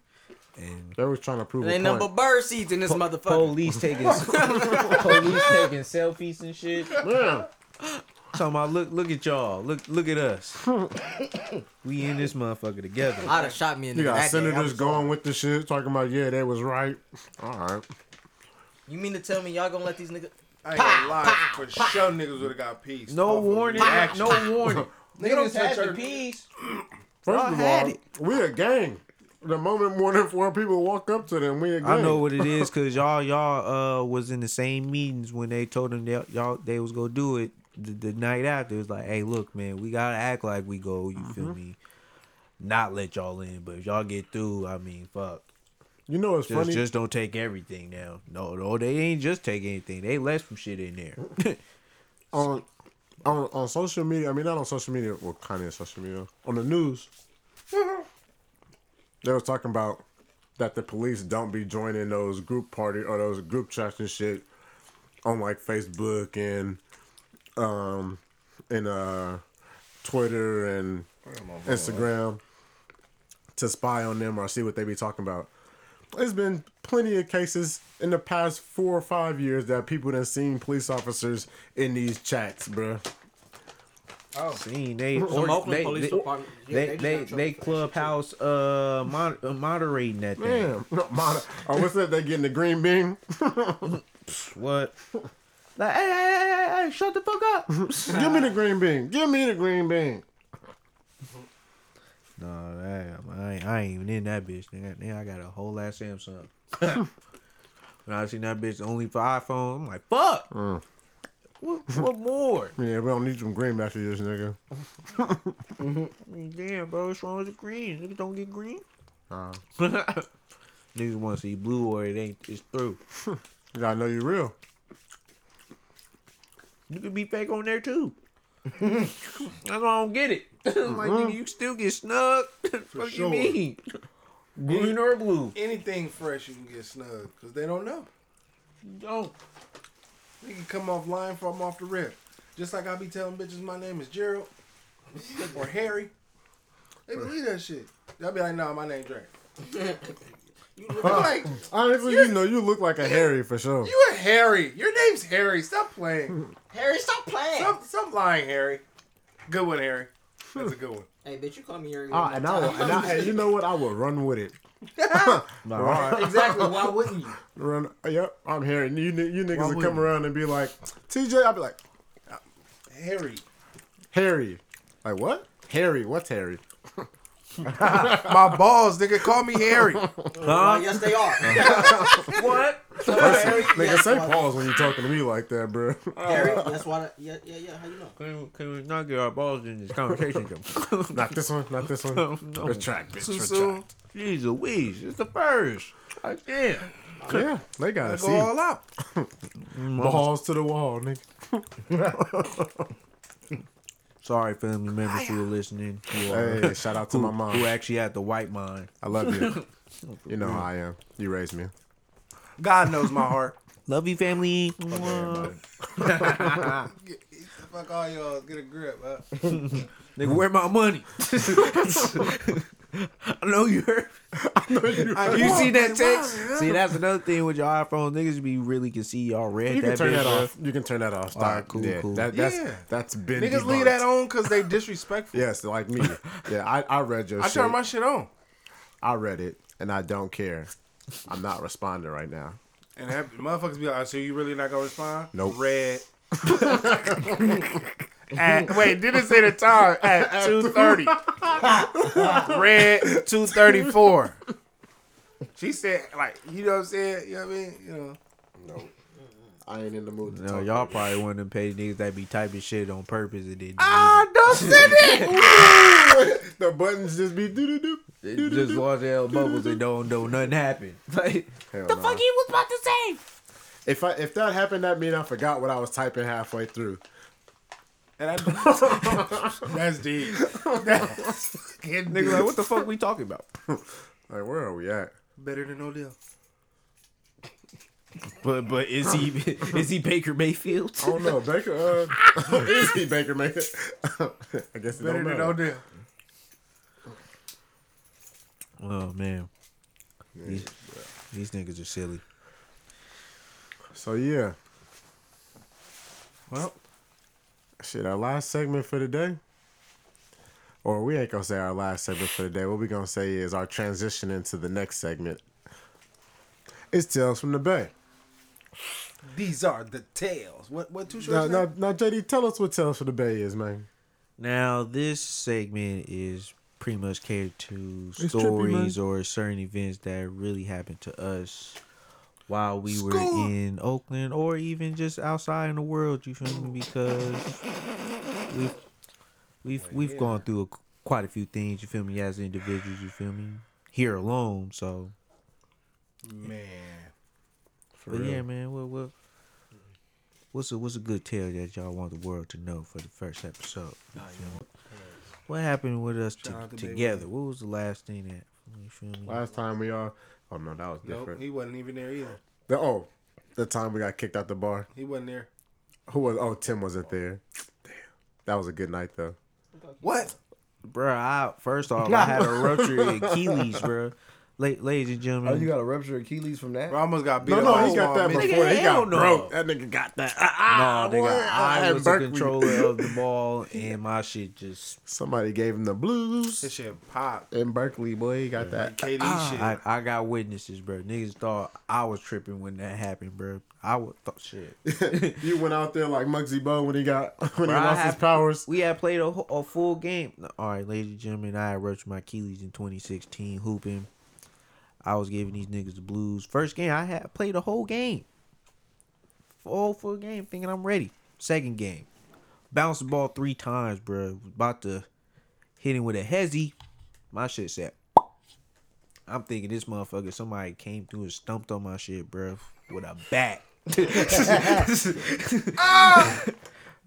And they was trying to prove There a ain't point. nothing but bird seeds in this motherfucker. police taking police taking selfies and shit. Man, Talking about look look at y'all. Look look at us. we in this motherfucker together. I'd have shot me in the you got that day. I senators was going with the shit, talking about yeah, that was right. All right. You mean to tell me y'all gonna let these niggas? I ain't gonna lie. For sure, niggas would have got peace. No warning. reaction. No warning. Nigga don't Niggas had touch the her- peace. First of all, it. we a gang. The moment more than four people walk up to them, we a gang. I know what it is because y'all y'all uh was in the same meetings when they told them that y'all they was gonna do it the, the night after. It's like, hey, look, man, we gotta act like we go. You feel Mm-hmm. me? Not let y'all in, but if y'all get through, I mean, fuck. You know what's Just funny? just don't take everything now. No, no, they ain't just take anything. They left some shit in there. on on on social media. I mean, not on social media. Well, kind of social media. On the news, they was talking about that the police don't be joining those group party or those group chats and shit on like Facebook and um and uh Twitter and Instagram to spy on them or see what they be talking about. There's been plenty of cases in the past four or five years that people done seen police officers in these chats, bruh. Seen they or, Oakland they, police they, department. yeah, they just they, got in trouble they clubhouse uh, mon- uh moderating that thing. Damn. No, mon- oh, what's that? They getting the green bean? What? Like, hey, hey, hey, hey, hey, shut the fuck up. Give me the green bean. Give me the green bean. No, I, I, ain't, I ain't even in that bitch. Nigga, Nigga, I got a whole ass Samsung. when I seen that bitch only for iPhone, I'm like, fuck. What, what more? Yeah, we don't need some green after this, nigga. Mean, damn, bro, what's wrong with the green? Niggas don't get green. Uh, Niggas want to see blue or it ain't. It's through. you gotta know you're real. You could be fake on there too. That's why I don't get it. Like uh-huh. nigga, you still get snug. what sure. you mean? Green or blue? Anything fresh, you can get snug because they don't know. Don't. They can come off line from off the rip. Just like I be telling bitches my name is Gerald or Harry. They believe that shit. They'll be like, nah, my name Drake. you look like Honestly, you know, you look like a Harry for sure. you a Harry. Your name's Harry. Stop playing. Harry, stop playing. Stop, stop lying, Harry. Good one, Harry. That's a good one. Hey, bitch, you call me Harry. Ah, and more I, will, and I, and you know what? I will run with it. right exactly. Why wouldn't you? Run. Yep, I'm Harry. You, you niggas will wouldn't come around and be like, TJ. I'll be like, Harry. Harry. Like what? Harry. What's Harry? My balls, nigga, call me Harry. Uh, yes, they are. What? Harry, Nigga, yes, say pause when you talking to me like that, bro. Harry, that's why. Yeah, yeah, yeah. How you know? Can we, can we not get our balls in this conversation? though? not this one. Not this one. no. Retract, bitch. Too Retract. soon. Jeez Louise, it's the first. Like, damn. Yeah, they gotta I see. go all out. Balls to the wall, nigga. Sorry, family members who are listening. Who, are, Hey, shout out to who, my mom. who actually had the white mind. I love you. You know how I am. You raised me. God knows my heart. Love you, family. Fuck all y'all. Get a grip, huh? Nigga, where my money? I know you heard. you You see that text? See, that's another thing with your iPhone. Niggas be really can see y'all read You can that turn bitch, that off. You can turn that off. Stop. Alright, cool, yeah, cool. That, that's Yeah. that's been Niggas leave debunked. that on because they disrespectful. Yes, like me. Yeah, I, I read your I shit. turn my shit on. I read it, and I don't care. I'm not responding right now. And that, motherfuckers be like, oh, so you really not gonna respond? Nope. Red. At, wait, didn't say the time at two thirty. Red two thirty four. She said, like, you know what I'm saying? You know what I mean? You know. No, I ain't in the mood. To No, talk y'all about probably one of them petty niggas that be typing shit on purpose and then Ah, don't say that. it. the buttons just be doo doo doo. delete it. just lost their bubbles and don't know nothing happened. Like, Hell the nah. fuck he was about to say? If I if that happened, that mean I forgot what I was typing halfway through. And I, that's deep. That's getting Nigga, like, what the fuck we talking about? Like, where are we at? better than no deal. But but is he is he Baker Mayfield? I don't know. Baker, uh, is he Baker Mayfield? I guess it Better don't than no matter. deal. Oh man, these, these niggas are silly. So yeah, Well, shit. Our last segment for the day, or we ain't gonna say our last segment for the day. What we gonna say is our transition into the next segment. It's Tales from the Bay. These are the tales. What what two Now, shorts? now, now, JD, tell us what Tales for the Bay is, man. Now, this segment is pretty much catered to trippy, stories or certain events that really happened to us while we were in Oakland or even just outside in the world. You feel me? Because we've we've oh, we've gone through a, quite a few things. You feel me? As individuals, you feel me? Here alone, so. man. But yeah, man, what what what's a what's a good tale that y'all want the world to know for the first episode? You oh, feel? What happened with us to, to together? What was the last thing that you feel me? Last time we all. Oh, no, that was Nope, different. he wasn't even there either. The, oh, the time we got kicked out the bar. He wasn't there. Who was? Oh, Tim wasn't there. Damn. That was a good night, though. What? Bruh, I first off I had a ruptured Achilles, bruh. La- ladies and gentlemen. Oh, you got a ruptured Achilles from that? Bro, I almost got beat No, up. no, by he got that midget. before. He got no. broke. That nigga got that. Ah, no, boy, nigga, I at was the Berkeley. controller of the ball, and my shit just. Somebody gave him the blues This shit popped. in Berkeley, boy. He got that. KD shit. I, I got witnesses, bro. Niggas thought I was tripping when that happened, bro. I would thought shit. you went out there like Muggsy Bogues when he got when he Bro, I lost his powers. We had played a, a full game. All right, ladies and gentlemen, I had ruptured my Achilles in 2016 hooping. I was giving these niggas the blues. First game, I had played a whole game. Full full game, thinking I'm ready. Second game, bounced the ball three times, bro. About to hit him with a hezzy. My shit said. I'm thinking this motherfucker, somebody came through and stumped on my shit, bro, with a bat. Ah!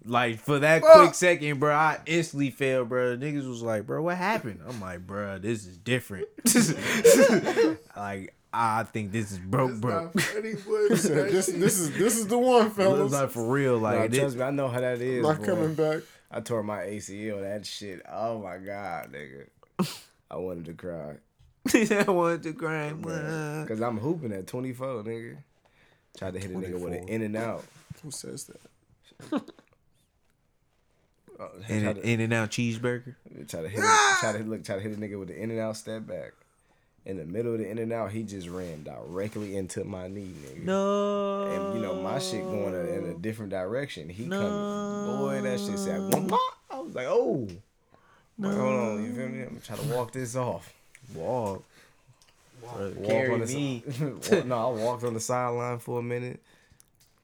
Like for that quick second, bro, I instantly fell, bro. Niggas was like, bro, what happened? I'm like, bro, this is different. like, I think this is broke, broke. this this is this is the one, It was fellas. like for real, Nah, like trust this, me, I know how that is. Not boy. coming back. I tore my ACL. That shit. Oh my god, nigga. I wanted to cry I wanted to cry. man. because I'm hooping at 24, nigga. Tried to hit a nigga with an in and out. Who says that? Uh, In, in and out cheeseburger. try to hit, a, try to look, try to hit a nigga with the in and out step back. In the middle of the in and out, he just ran directly into my knee, nigga. No. And you know my shit going a, in a different direction. He coming, boy, that shit said. I was like, oh, Like, hold on, you feel me? I'm trying to walk this off. Walk. Walk Carry on the me. walk- no, I walked on the sideline for a minute,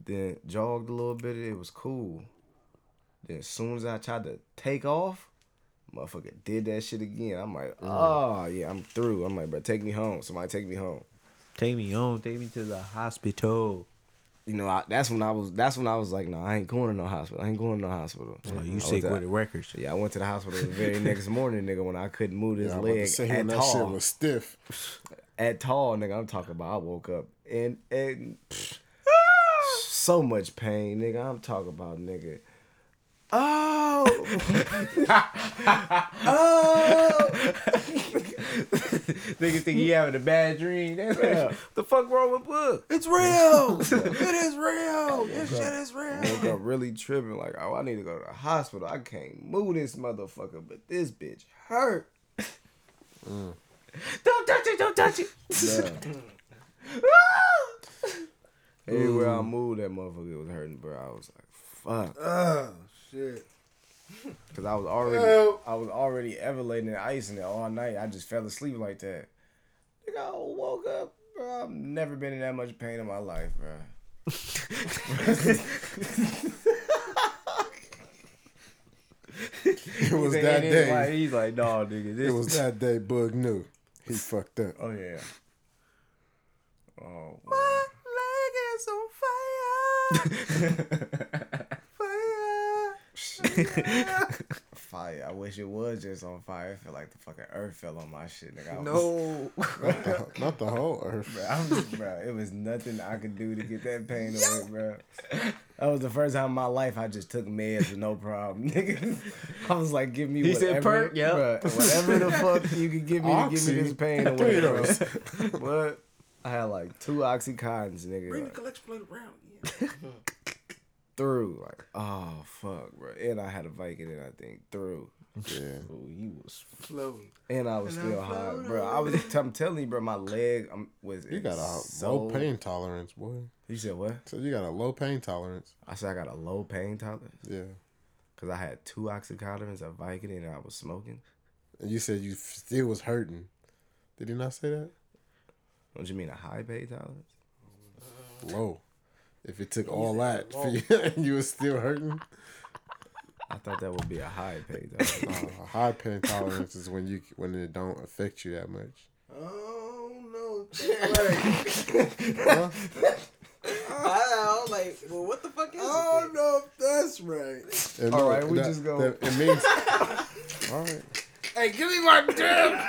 then jogged a little bit. It was cool. Then as soon as I tried to take off, motherfucker did that shit again. I'm like, oh yeah, I'm through. I'm like, bro, take me home. Somebody take me home. Take me home. Take me to the hospital. You know, I, that's when I was. That's when I was like, no, I ain't going to no hospital. I ain't going to no hospital. Oh, I you went sick with the records. Yeah, I went to the hospital the very next morning, nigga, when I couldn't move this Yeah, I'm about to leg say at when that shit was stiff. At tall, nigga, I'm talking about. I woke up and and pfft, so much pain, nigga. I'm talking about, nigga. Oh, oh, Niggas think he having a bad dream. the fuck wrong with Book? It's real. it is real. This shit is real. woke up really tripping. Like, oh, I need to go to the hospital. I can't move this motherfucker, but this bitch hurt. Mm. Don't touch it. Don't touch it. Everywhere I moved, that motherfucker was hurting, bro. I was like, fuck. Oh shit. Cause I was already, Help. I was already everlating and icing it all night. I just fell asleep like that. Nigga, I woke up, bro. I've never been in that much pain in my life, bro. It was that like- day. He's like, no, nigga. This It was that day. Bug knew he fucked up. Oh yeah. Oh. My wow. leg is on fire. I wish it was just on fire. I feel like the fucking earth fell on my shit, nigga. I was- No. Not the, not the whole earth. Bro, I'm just, bro, it was nothing I could do to get that pain away, bro. That was the first time in my life I just took meds with no problem, nigga. I was like, give me He whatever, said perk, yep. bruh, whatever the fuck you could give me to give me this pain away, of bro. those. What? I had like two oxycontins, nigga. Bring the collection plate around. Yeah. through, like, oh fuck, bro. And I had a Viking Vicodin, I think, through. Yeah. Ooh, he was, Floating. and I was still high, bro. I was. I'm telling you, bro. My leg um, was. You got a so, low pain tolerance, boy. You said what? So you got a low pain tolerance. I said I got a low pain tolerance Yeah. because I had two oxycontins, a Vicodin, and I was smoking. And you said you still was hurting. Did he not say that? What do you mean a high pain tolerance? Low. If it took all that for you and you were still hurting, I thought that would be a high pain tolerance. uh, a high pain tolerance is when you when it don't affect you that much. Oh no. That's right. I was like, well, what the fuck is I don't know if that's right. And All no, right, we that- just go- that- it means. all right. Hey, give me my damn.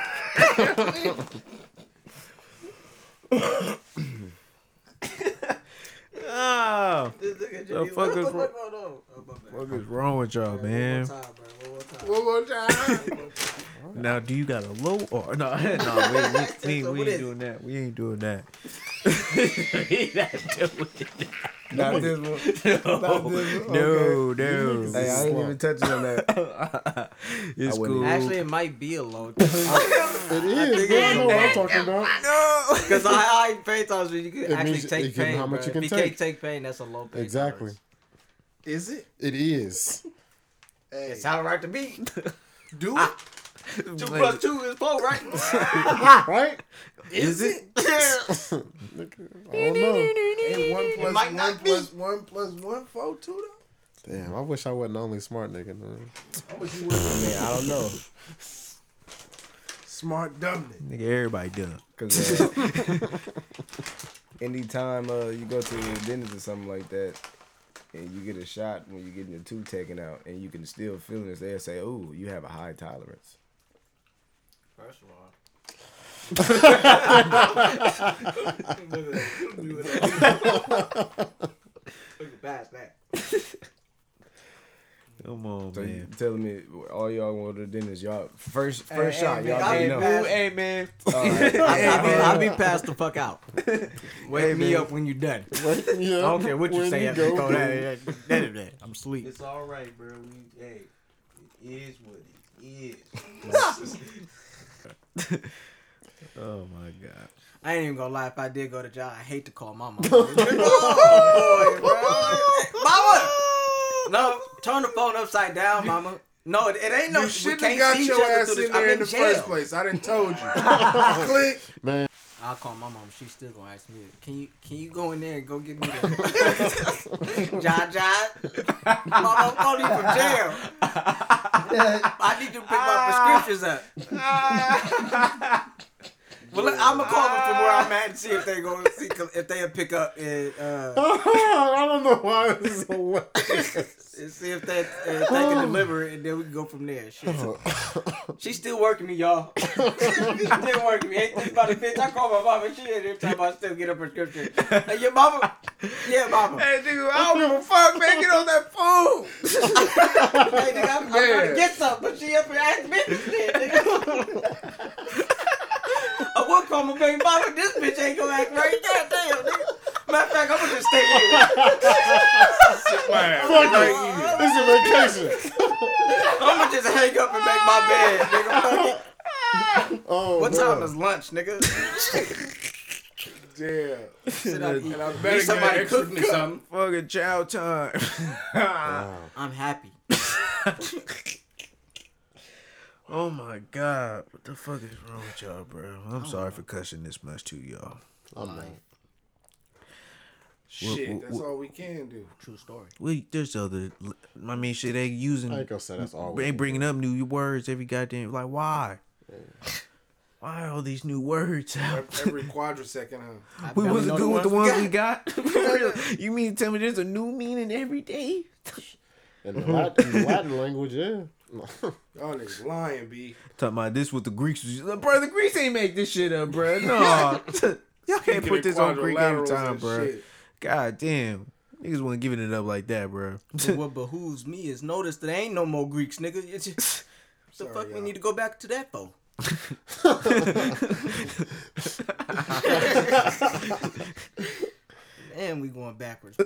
Oh, This nigga The fuck is wrong- hold on. Oh, my bad. wrong with y'all, man? One more time, bro. One more time. One more time. Now, do you got a low or no? No, we, we, we, So we ain't doing that. We ain't doing that. we not doing Not this one. Not this one. No, no. Hey, I ain't even touching on that. it's cool. Actually, it might be a low. It is. bro. I know what I'm talking about. Because I high pain tolerance, you can It actually means take it can- pain. how much bro. you can if you take. can't take pain, that's a low pain. Exactly. tolerance. Is it? It is. Hey, It sound right to me. do it. two plus two is four, right? Right? Is it? I don't know. And one plus might one not be. plus one plus one four two though. Damn, I wish I wasn't the only smart nigga. Man. Man, I don't know. Smart dumb nigga. Nigga, everybody done. Cause uh, anytime uh, you go to the dentist or something like that, and you get a shot when you're getting your tooth taken out, and you can still feel it, they'll say, "Oh, you have a high tolerance." First of all. Look past that. Come on, So you man. telling me all y'all want to do is y'all first first Hey, shot, hey, y'all man, already I know. ain't. Hey, man. All right. I, be, I be passed the fuck out. Wake Hey, me man. up when you're done. Yeah. I don't care what you When say. you go, go, that, that, that, that, I'm asleep. It's all right, bro. We, hey, it is what it is. oh my god. I ain't even gonna lie. If I did go to jail, I hate to call my mama. oh, boy. Mama! No, turn the phone upside down, mama. No, it, it ain't no. You we shouldn't have got see your ass through in there in the jail. first place. I didn't told you. Click. Man, I'll call my mom. She's still gonna ask me, "Can you can you go in there and go get me the John John? Mom, I'm calling you from jail. I need to pick my prescriptions up." well, look, I'm gonna call them from where I'm at and see if they go see if they pick up and, uh, I don't know why this is hilarious. and see if they if they can deliver it, and then we can go from there. Shit. She's still working me, y'all. She's still working me. Ain't think about it, bitch. I call my mama. She ain't every time I still get a prescription. Hey, your mama? Yeah, mama. Hey, Hey, nigga, I don't give a fuck, man. Get on that phone. nigga, I'm, I'm trying to get some, but she up here asking me this shit, nigga. I would call my baby mama. This bitch ain't gonna act right. God damn, nigga. Matter of fact, I'm gonna just stay here. Fuck it. This is a vacation. I'm gonna just hang up and make my bed, nigga. Fuck it. Oh, What man. time is lunch, nigga? Damn. Sit up. And I Need better somebody get cook me something. Fucking chow time. I'm happy. oh my god. What the fuck is wrong with y'all, bro? I'm oh sorry for cussing this much to y'all. Oh I'm not. Shit, What- that's what- all we can do. True story. We there's other. I mean, shit, they using. I ain't gonna say that's all. They bringing up new words every goddamn. Like, why? Why all these new words out? Every quadrisecond, huh? We barely wasn't know good with the we ones we got. For real. You mean to tell me there's a new meaning every day? In the mm-hmm. Latin, in the Latin language, yeah. Y'all niggas lying, B. Talking about this with the Greeks. Bro, the Greeks ain't make this shit up, bro. No. Y'all can't put this on Greek every Quadrilaterals time, bro. shit. God damn. Niggas wasn't giving it up like that, bro. But what behooves me is notice that there ain't no more Greeks, nigga. It's just, the Sorry, fuck we y'all. need to go back to that for? and we going backwards. boy.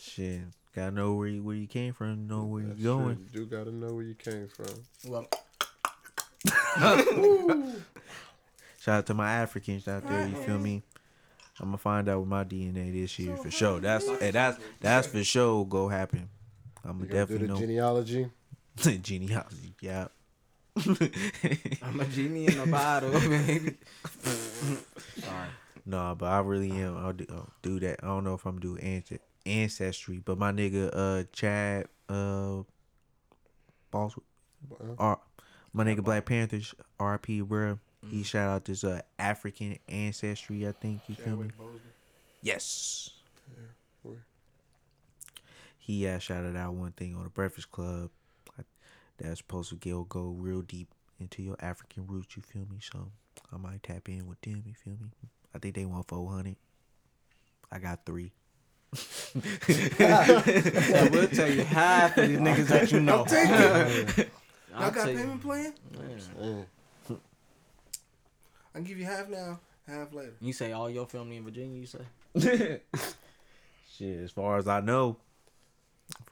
Shit. Gotta know where you where you came from, know where you That's going. true. You do gotta know where you came from. Well, Shout out to my Africans out there. You feel me? I'm gonna find out what my DNA this year for sure. That's hey, that's that's for sure go happen. I'm You gonna gotta do definitely the know genealogy. genealogy. Yeah. I'm a genie in a bottle, baby. Sorry. No, but I really am. I'll do, I'll do that. I don't know if I'm doing ance- ancestry, but my nigga uh Chad uh Boss R my nigga Black Panthers RP bro. He shout out this uh African ancestry, I think you feel me? Yes. word. He uh, shouted out one thing on the Breakfast Club that's supposed to go go real deep into your African roots. You feel me? So I might tap in with them. You feel me? I think they want four hundred. I got three. I will tell you half of these niggas that you know. Take it. I'll Y'all got tell you- payment plan? Mm. I can give you half now, half later. You say all your family in Virginia. You say Shit, as far as I know,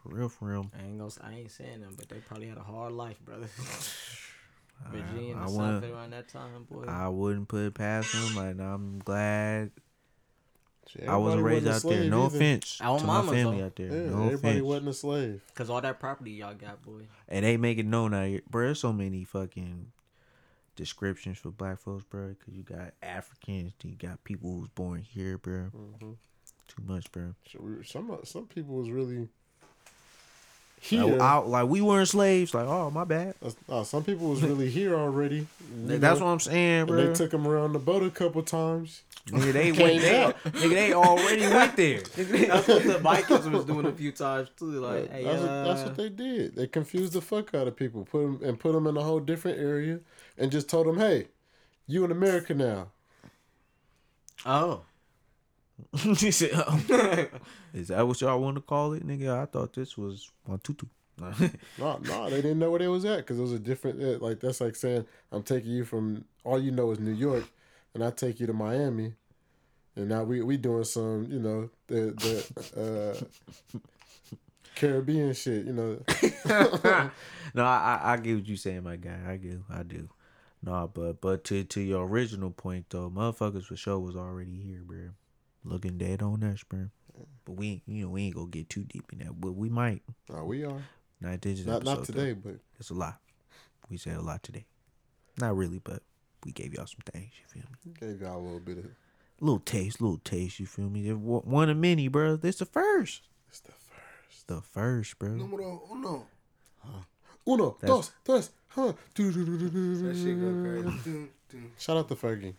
for real, for real. I ain't gonna. I ain't saying them, but they probably had a hard life, brother. Virginia I and the South around that time, boy. I wouldn't put it past them. Like I'm glad Shit, I wasn't raised wasn't out there. No either. offense Our to my family though. out there. Yeah, no everybody offense. wasn't a slave. Cause all that property y'all got, boy. And they make it known out here, bro. There's so many fucking descriptions for black folks, bro. Cause you got Africans, you got people who's born here, bro. Mhm. Too much, bro. So we- Some some people was really Like, here. out, like we weren't slaves. Like, oh my bad. That's- uh, some people was really here already. That's know, what I'm saying, and bro. they took them around the boat a couple times. nigga, they Came went there. Nigga, they already went there. That's what the Vikings was doing a few times too. Like, That- hey, that's, what, that's uh, what they did. They confused the fuck out of people, put them and put them in a whole different area, and just told them, "Hey, you in America now." Oh, He said, oh. Is that what y'all want to call it, nigga? I thought this was one tutu. No, no, they didn't know where they was at because it was a different. uh, Like that's like saying I'm taking you from all you know is New York, and I take you to Miami, and now we we doing some you know the the uh, Caribbean shit. You know, no, I, I I get what you saying, my guy. I do, I do. No, but but to to your original point though, motherfuckers for sure was already here, bro. Looking dead on us, bro. But we, ain't- you know, we ain't gonna get too deep in that. But we might. no, we are Not this not not today, though. but It's a lot. We said a lot today. Not really, but we gave y'all some things. You feel me? gave y'all a little bit of. A little taste, little taste. You feel me? It One of many, bro. This the first. It's the first. The first, bro. Numero uno. Uno, That's- dos, tres, huh? Shout out to Fergie.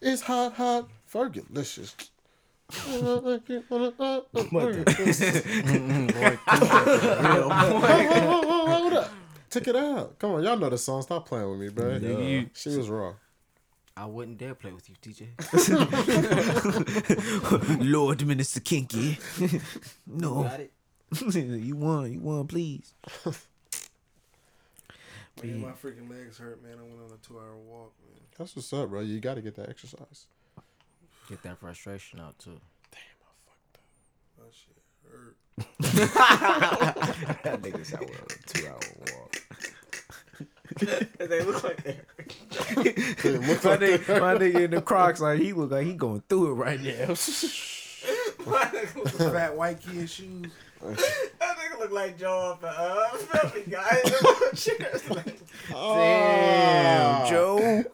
It's hot, hot, Fergalicious. Hold up. Check it out. Come on, y'all know the song. Stop playing with me, bro. Nigga, you- She was raw. I wouldn't dare play with you, TJ. Lord Minister Kinky. no. Got it. you won. You won, please. Man, my freaking legs hurt, man. I went on a two hour walk, man. That's what's up, bro. You got to get that exercise. Get that frustration out too. That shit hurt. That nigga said well, a two hour walk. they look like they're my, nigga, my nigga in the Crocs, like he look like he going through it right now. Fat white kid shoes. That nigga look like Joe off the uh, filthy guy. Damn, Joe.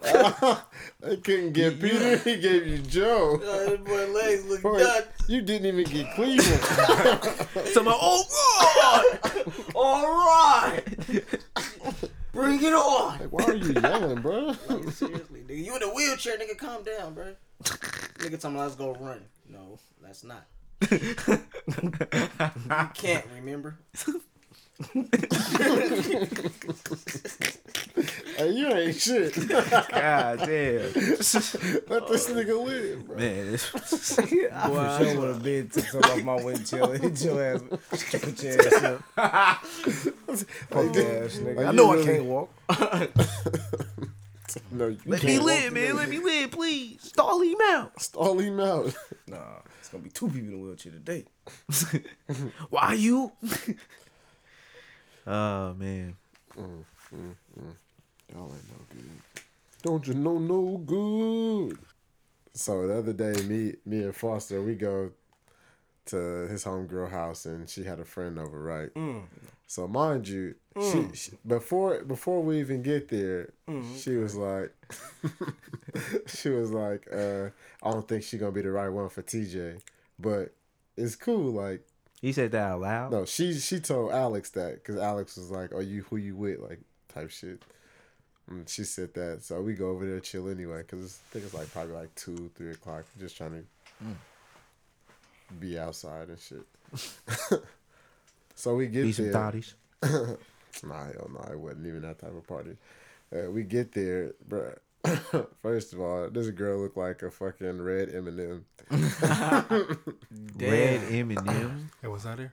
I couldn't get Peter. He gave you Joe. That boy legs look Boy, done. you didn't even get Cleveland. So my oh All right, bring it on. Like, why are you yelling, bro? Like, seriously, nigga, you in a wheelchair, nigga. Calm down, bro. nigga, tell me let's go run. No, that's not. You can't remember. Hey, you ain't shit. God damn. Let this nigga live, bro. Man, this, I for sure would have been took some off my windshield. Hit your ass. Put your ass up. Punk ass nigga. I know I can't walk. No, you let can't Let me live, man. Let me live, please. Stall him out. Stall him out. Nah. Gonna be two people in a wheelchair today. Why you? oh man. Mm, mm, mm. Y'all ain't no good. Don't you know no good? So the other day, me, me and Foster, we go to his homegirl house, and she had a friend over, right? So mind you, she, mm. she before before we even get there, mm, she was like, she was like, uh, I don't think she's gonna be the right one for TJ, but it's cool, like. He said that out loud. No, she she told Alex that because Alex was like, "Are you who you with?" Like type shit. And she said that, so we go over there chill anyway because I think it's like probably like two, three o'clock. Just trying to mm. be outside and shit. so we get Be some there. thotties. Nah, hell no, it wasn't even that type of party. Uh, we get there, bruh. First of all, this girl looked like a fucking red M&M. Red M&M. Hey, was I there?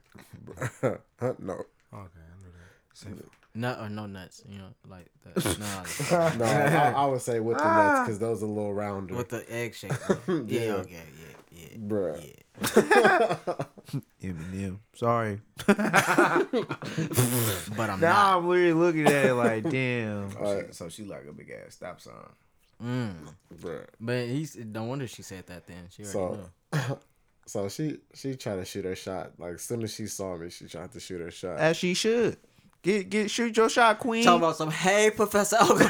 Huh? no, Okay, I knew that. Safe. Nut or no nuts, you know, like that. Nah, no, I, I would say with the nuts because those are a little rounder. with the egg shape. Yeah, Yeah. okay, yeah, yeah. Bruh. M&M. Sorry. But I'm Now not. I'm really looking at it like, damn. She- so she like a big ass stop sign. Mm. Bruh. But he's no wonder she said that then. She already So, knew. so she she tried to shoot her shot. Like as soon as she saw me, she tried to shoot her shot. As she should. Get get shoot your shot, queen. Talking about some, hey, Professor Ogle.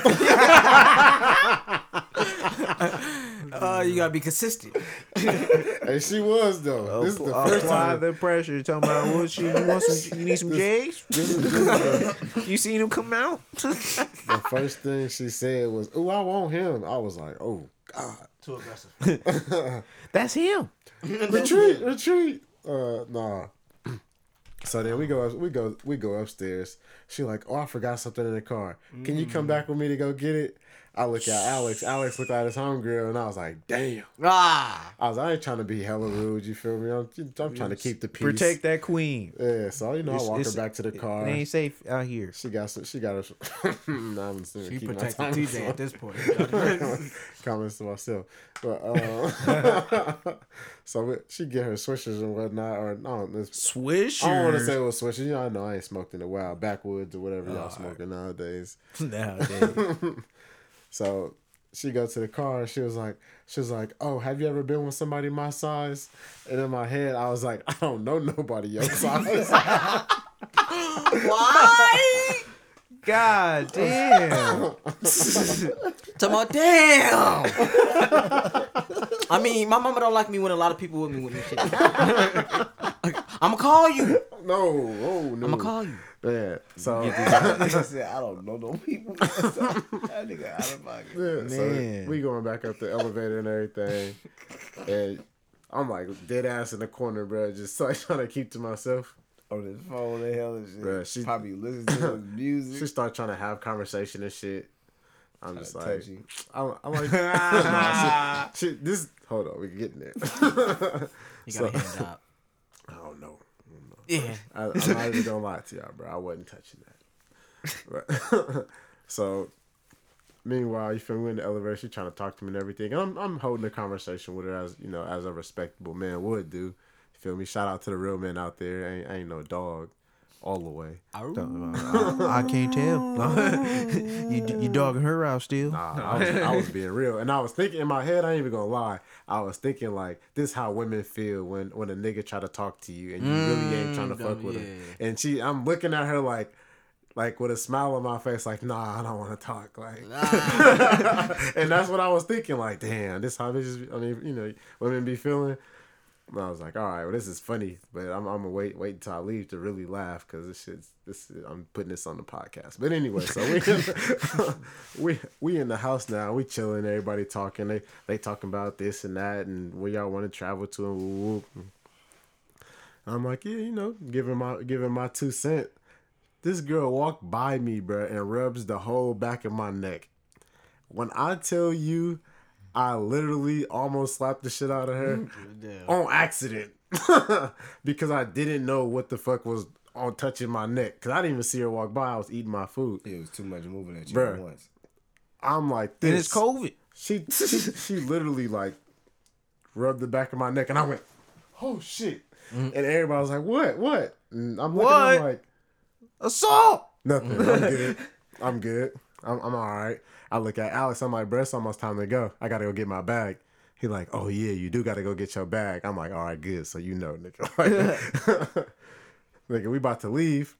Uh, you gotta be consistent. and she was though. This is the first Apply time. the pressure. Talking about what you, you want some you need some J's? This is, this is the, You seen him come out? the first thing she said was, "Oh, I want him." I was like, "Oh God, Too aggressive. That's him. retreat, retreat." Uh, nah. So then we go, we go, we go upstairs. She like, "Oh, I forgot something in the car. Can you come back with me to go get it?" I look at Alex. Alex looked at his homegirl, and I was like, "Damn." Ah. I was, I ain't trying to be hella rude. You feel me? I'm, I'm trying to keep the peace. Protect that queen. Yeah, so you know, I walk her back to the car. It ain't safe out here. She got some. She got a. nah, I'm She protected TJ at this point. comments to myself. But uh, so we, she get her swishers and whatnot, or no, it's, Swishers. I don't want to say it was swishers. You know, I know I ain't smoked in a while. Backwoods or whatever y'all smoking nowadays. nowadays. So she go to the car and she was like, she was like, oh, have you ever been with somebody my size? And in my head, I was like, I don't know nobody your size. Why? God damn. Talking about damn. I mean, my mama don't like me when a lot of people with me with me shit. I'ma call you. no, oh no. I'ma call you. Yeah. So Nigga said, I don't know no people. that nigga out of pocket. Yeah, Man. so we going back up the elevator and everything, and I'm like dead ass in the corner, bro, just like trying to keep to myself. On his phone, the hell and shit. Bruh, she- probably listens to his music. She start trying to have conversation and shit. I'm just Tryna like. I'm, I'm like, nah, shit, shit, this. Hold on, we getting there. You got a hand up. I don't know. Yeah. I, I'm not even gonna lie to y'all, bro. I wasn't touching that. But, so, meanwhile, you feel me? In the elevator. She trying to talk to me and everything. And I'm, I'm holding a conversation with her as you know, as a respectable man would do. Feel me? Shout out to the real men out there. Ain't, ain't no dog, all the way. I can't tell. you you dogging her out still? Nah, I was, I was being real, and I was thinking in my head. I ain't even gonna lie. I was thinking like this: how women feel when when a nigga try to talk to you and you really ain't trying to Mm, fuck with yeah. her. And she, I'm looking at her like. Like with a smile on my face, like nah, I don't want to talk. Like, and that's what I was thinking. Like, damn, this how bitches. I mean, you know, women be feeling. I was like, all right, well, this is funny, but I'm, I'm gonna wait, wait until I leave to really laugh because this shit's this. I'm putting this on the podcast. But anyway, so we we we in the house now. We chilling, everybody talking. They they talking about this and that and where y'all want to travel to and whoop. I'm like, yeah, you know, giving my giving my two cent. This girl walked by me, bro, and rubs the whole back of my neck. When I tell you, I literally almost slapped the shit out of her mm-hmm. on accident because I didn't know what the fuck was on touching my neck because I didn't even see her walk by. I was eating my food. It was too much moving at you Bruh. at once. I'm like this. And it's COVID. She, she she literally like rubbed the back of my neck and I went oh shit, mm-hmm. and everybody was like, what, what? And I'm looking, What? Like, Assault. nothing. I'm good. I'm good. I'm, I'm all right. I look at Alex. I'm like, bro, it's almost time to go. I gotta go get my bag. He like, oh yeah, you do gotta go get your bag. I'm like, all right, good. So you know, nigga. nigga, we about to leave.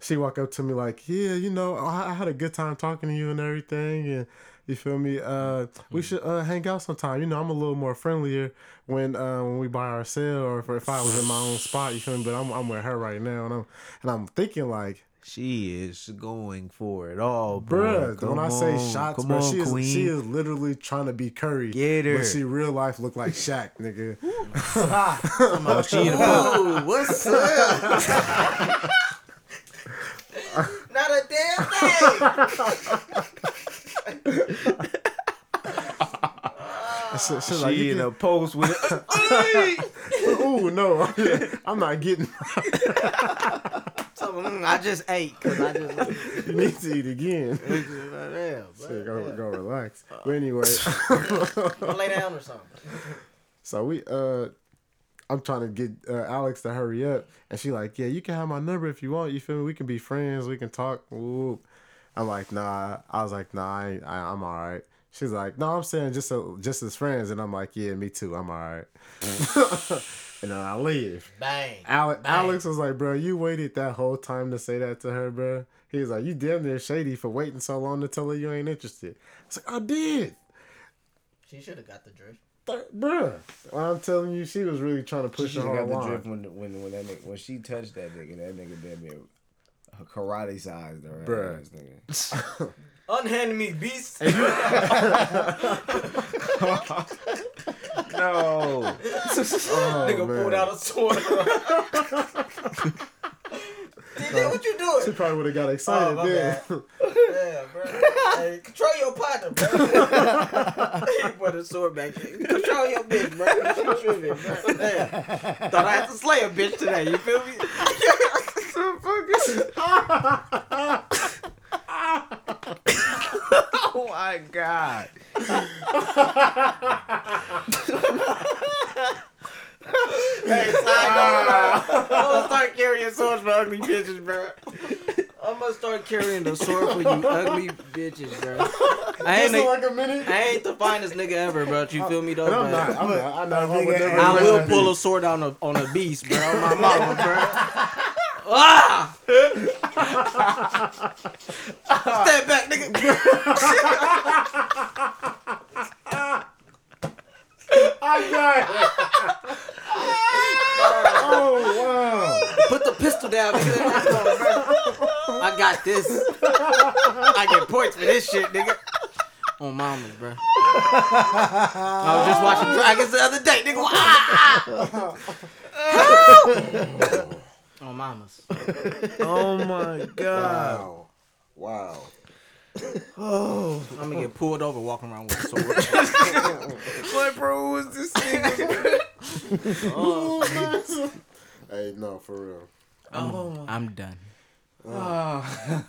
She walk up to me like, yeah, you know, I, I had a good time talking to you and everything, and you feel me. Uh, we should uh, hang out sometime. You know, I'm a little more friendlier when uh, when we by ourselves, or if, if I was in my own spot. You feel me? But I'm I'm with her right now, and I'm and I'm thinking like. She is going for it all, Bruh, bro. when I say on, shots, come bro, on, she is queen. she is literally trying to be Curry. Get her. But she real life look like Shaq, nigga. Oh, she in the post. Ooh, what's up? Not a damn thing. She, she She like, you in can- a post with it. ooh, no, I'm not getting. So, mm, I just ate because I just. You need to eat again. Damn, So go, go relax. But anyway. Lay down or something. so we uh, I'm trying to get uh, Alex to hurry up, and she like, yeah, you can have my number if you want. You feel me? We can be friends. We can talk. Ooh. I'm like, nah. I was like, nah, I, I I'm all right. She's like, no, I'm saying just so, just as friends, and I'm like, yeah, me too. I'm all right. and then I leave. Bang. Alex, Bang. Alex was like, bro, you waited that whole time to say that to her, bro. He was like, you damn near shady for waiting so long to tell her you ain't interested. I was like, I did. She should have got the drift. Th- Bruh, I'm telling you, she was really trying to push should her have whole got the line. drift when when when that nigga, when she touched that nigga. That nigga damn near karate sized her Bruh. ass nigga. Unhand me, beast. No. Oh, nigga man. pulled out a sword. DJ, what you doing? She probably would have got excited Oh, my then. Yeah, bro. Hey, control your partner, bro. he put a sword back there. Control your bitch, bro. She tripping, bro. Damn. Thought I had to slay a bitch today. You feel me? oh my god. Hey, side note, bro. I'm gonna start carrying swords for ugly bitches, bro. I'm gonna start carrying the sword for you ugly bitches, bro. I ain't, Just in like a minute. I ain't the finest nigga ever, bro. You feel me though? I'm not. I'm not. I know. I would never I will pull a sword on a on a beast, bro. On my mama, bro. Ah! Step back, nigga. I got it. oh wow. Put the pistol down, nigga. I got this. I get points for this shit, nigga. On mamas, bro. I was just watching Dragons the other day, nigga. Ah! On mamas. Oh my god. Wow. Wow. Oh. I'm gonna get pulled over walking around with a sword. Like, bro, who is this nigga? Oh, hey, no, for real. I'm, oh, I'm done. Oh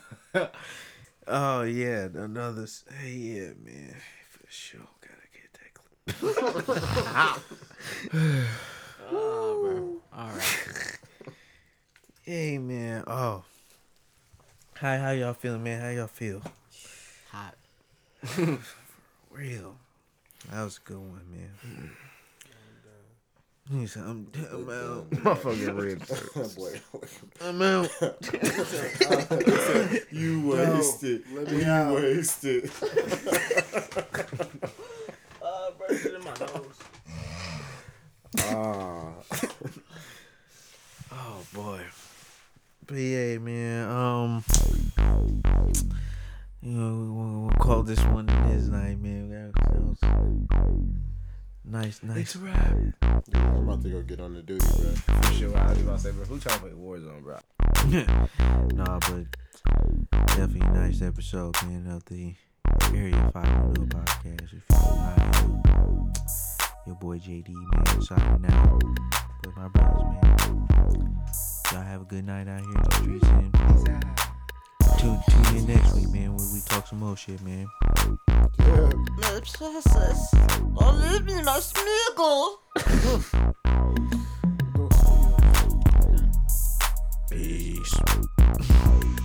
oh yeah, another. s- Hey, yeah, man, for sure. Gotta get that clip. Oh, bro. All right. Hey, man. Oh. Hi, how y'all feeling, man? How y'all feel? Hot. Real. That was a good one, man. He said, I'm, I'm out. Motherfucking red. Boy, I'm out. you wasted. let you me out. wasted. Uh, bro, shit in my nose. Ah. Oh boy. But yeah, man. Um, you know, we'll, we'll call this one this night, man. That was, that was nice, nice. Yeah, I'm about to go get on the duty, bro. For sure. I was about to say, bro, who trying to play Warzone, bro? nah, but definitely nice episode, man, of the Area 510 podcast. If you know how I am. Your boy JD, man, signing out. Cause my brothers, man. Y'all have a good night out here in the streets and tune, tune in next week, man, when we talk some more shit, man. Men precis. Håll i mina smygor. Peace.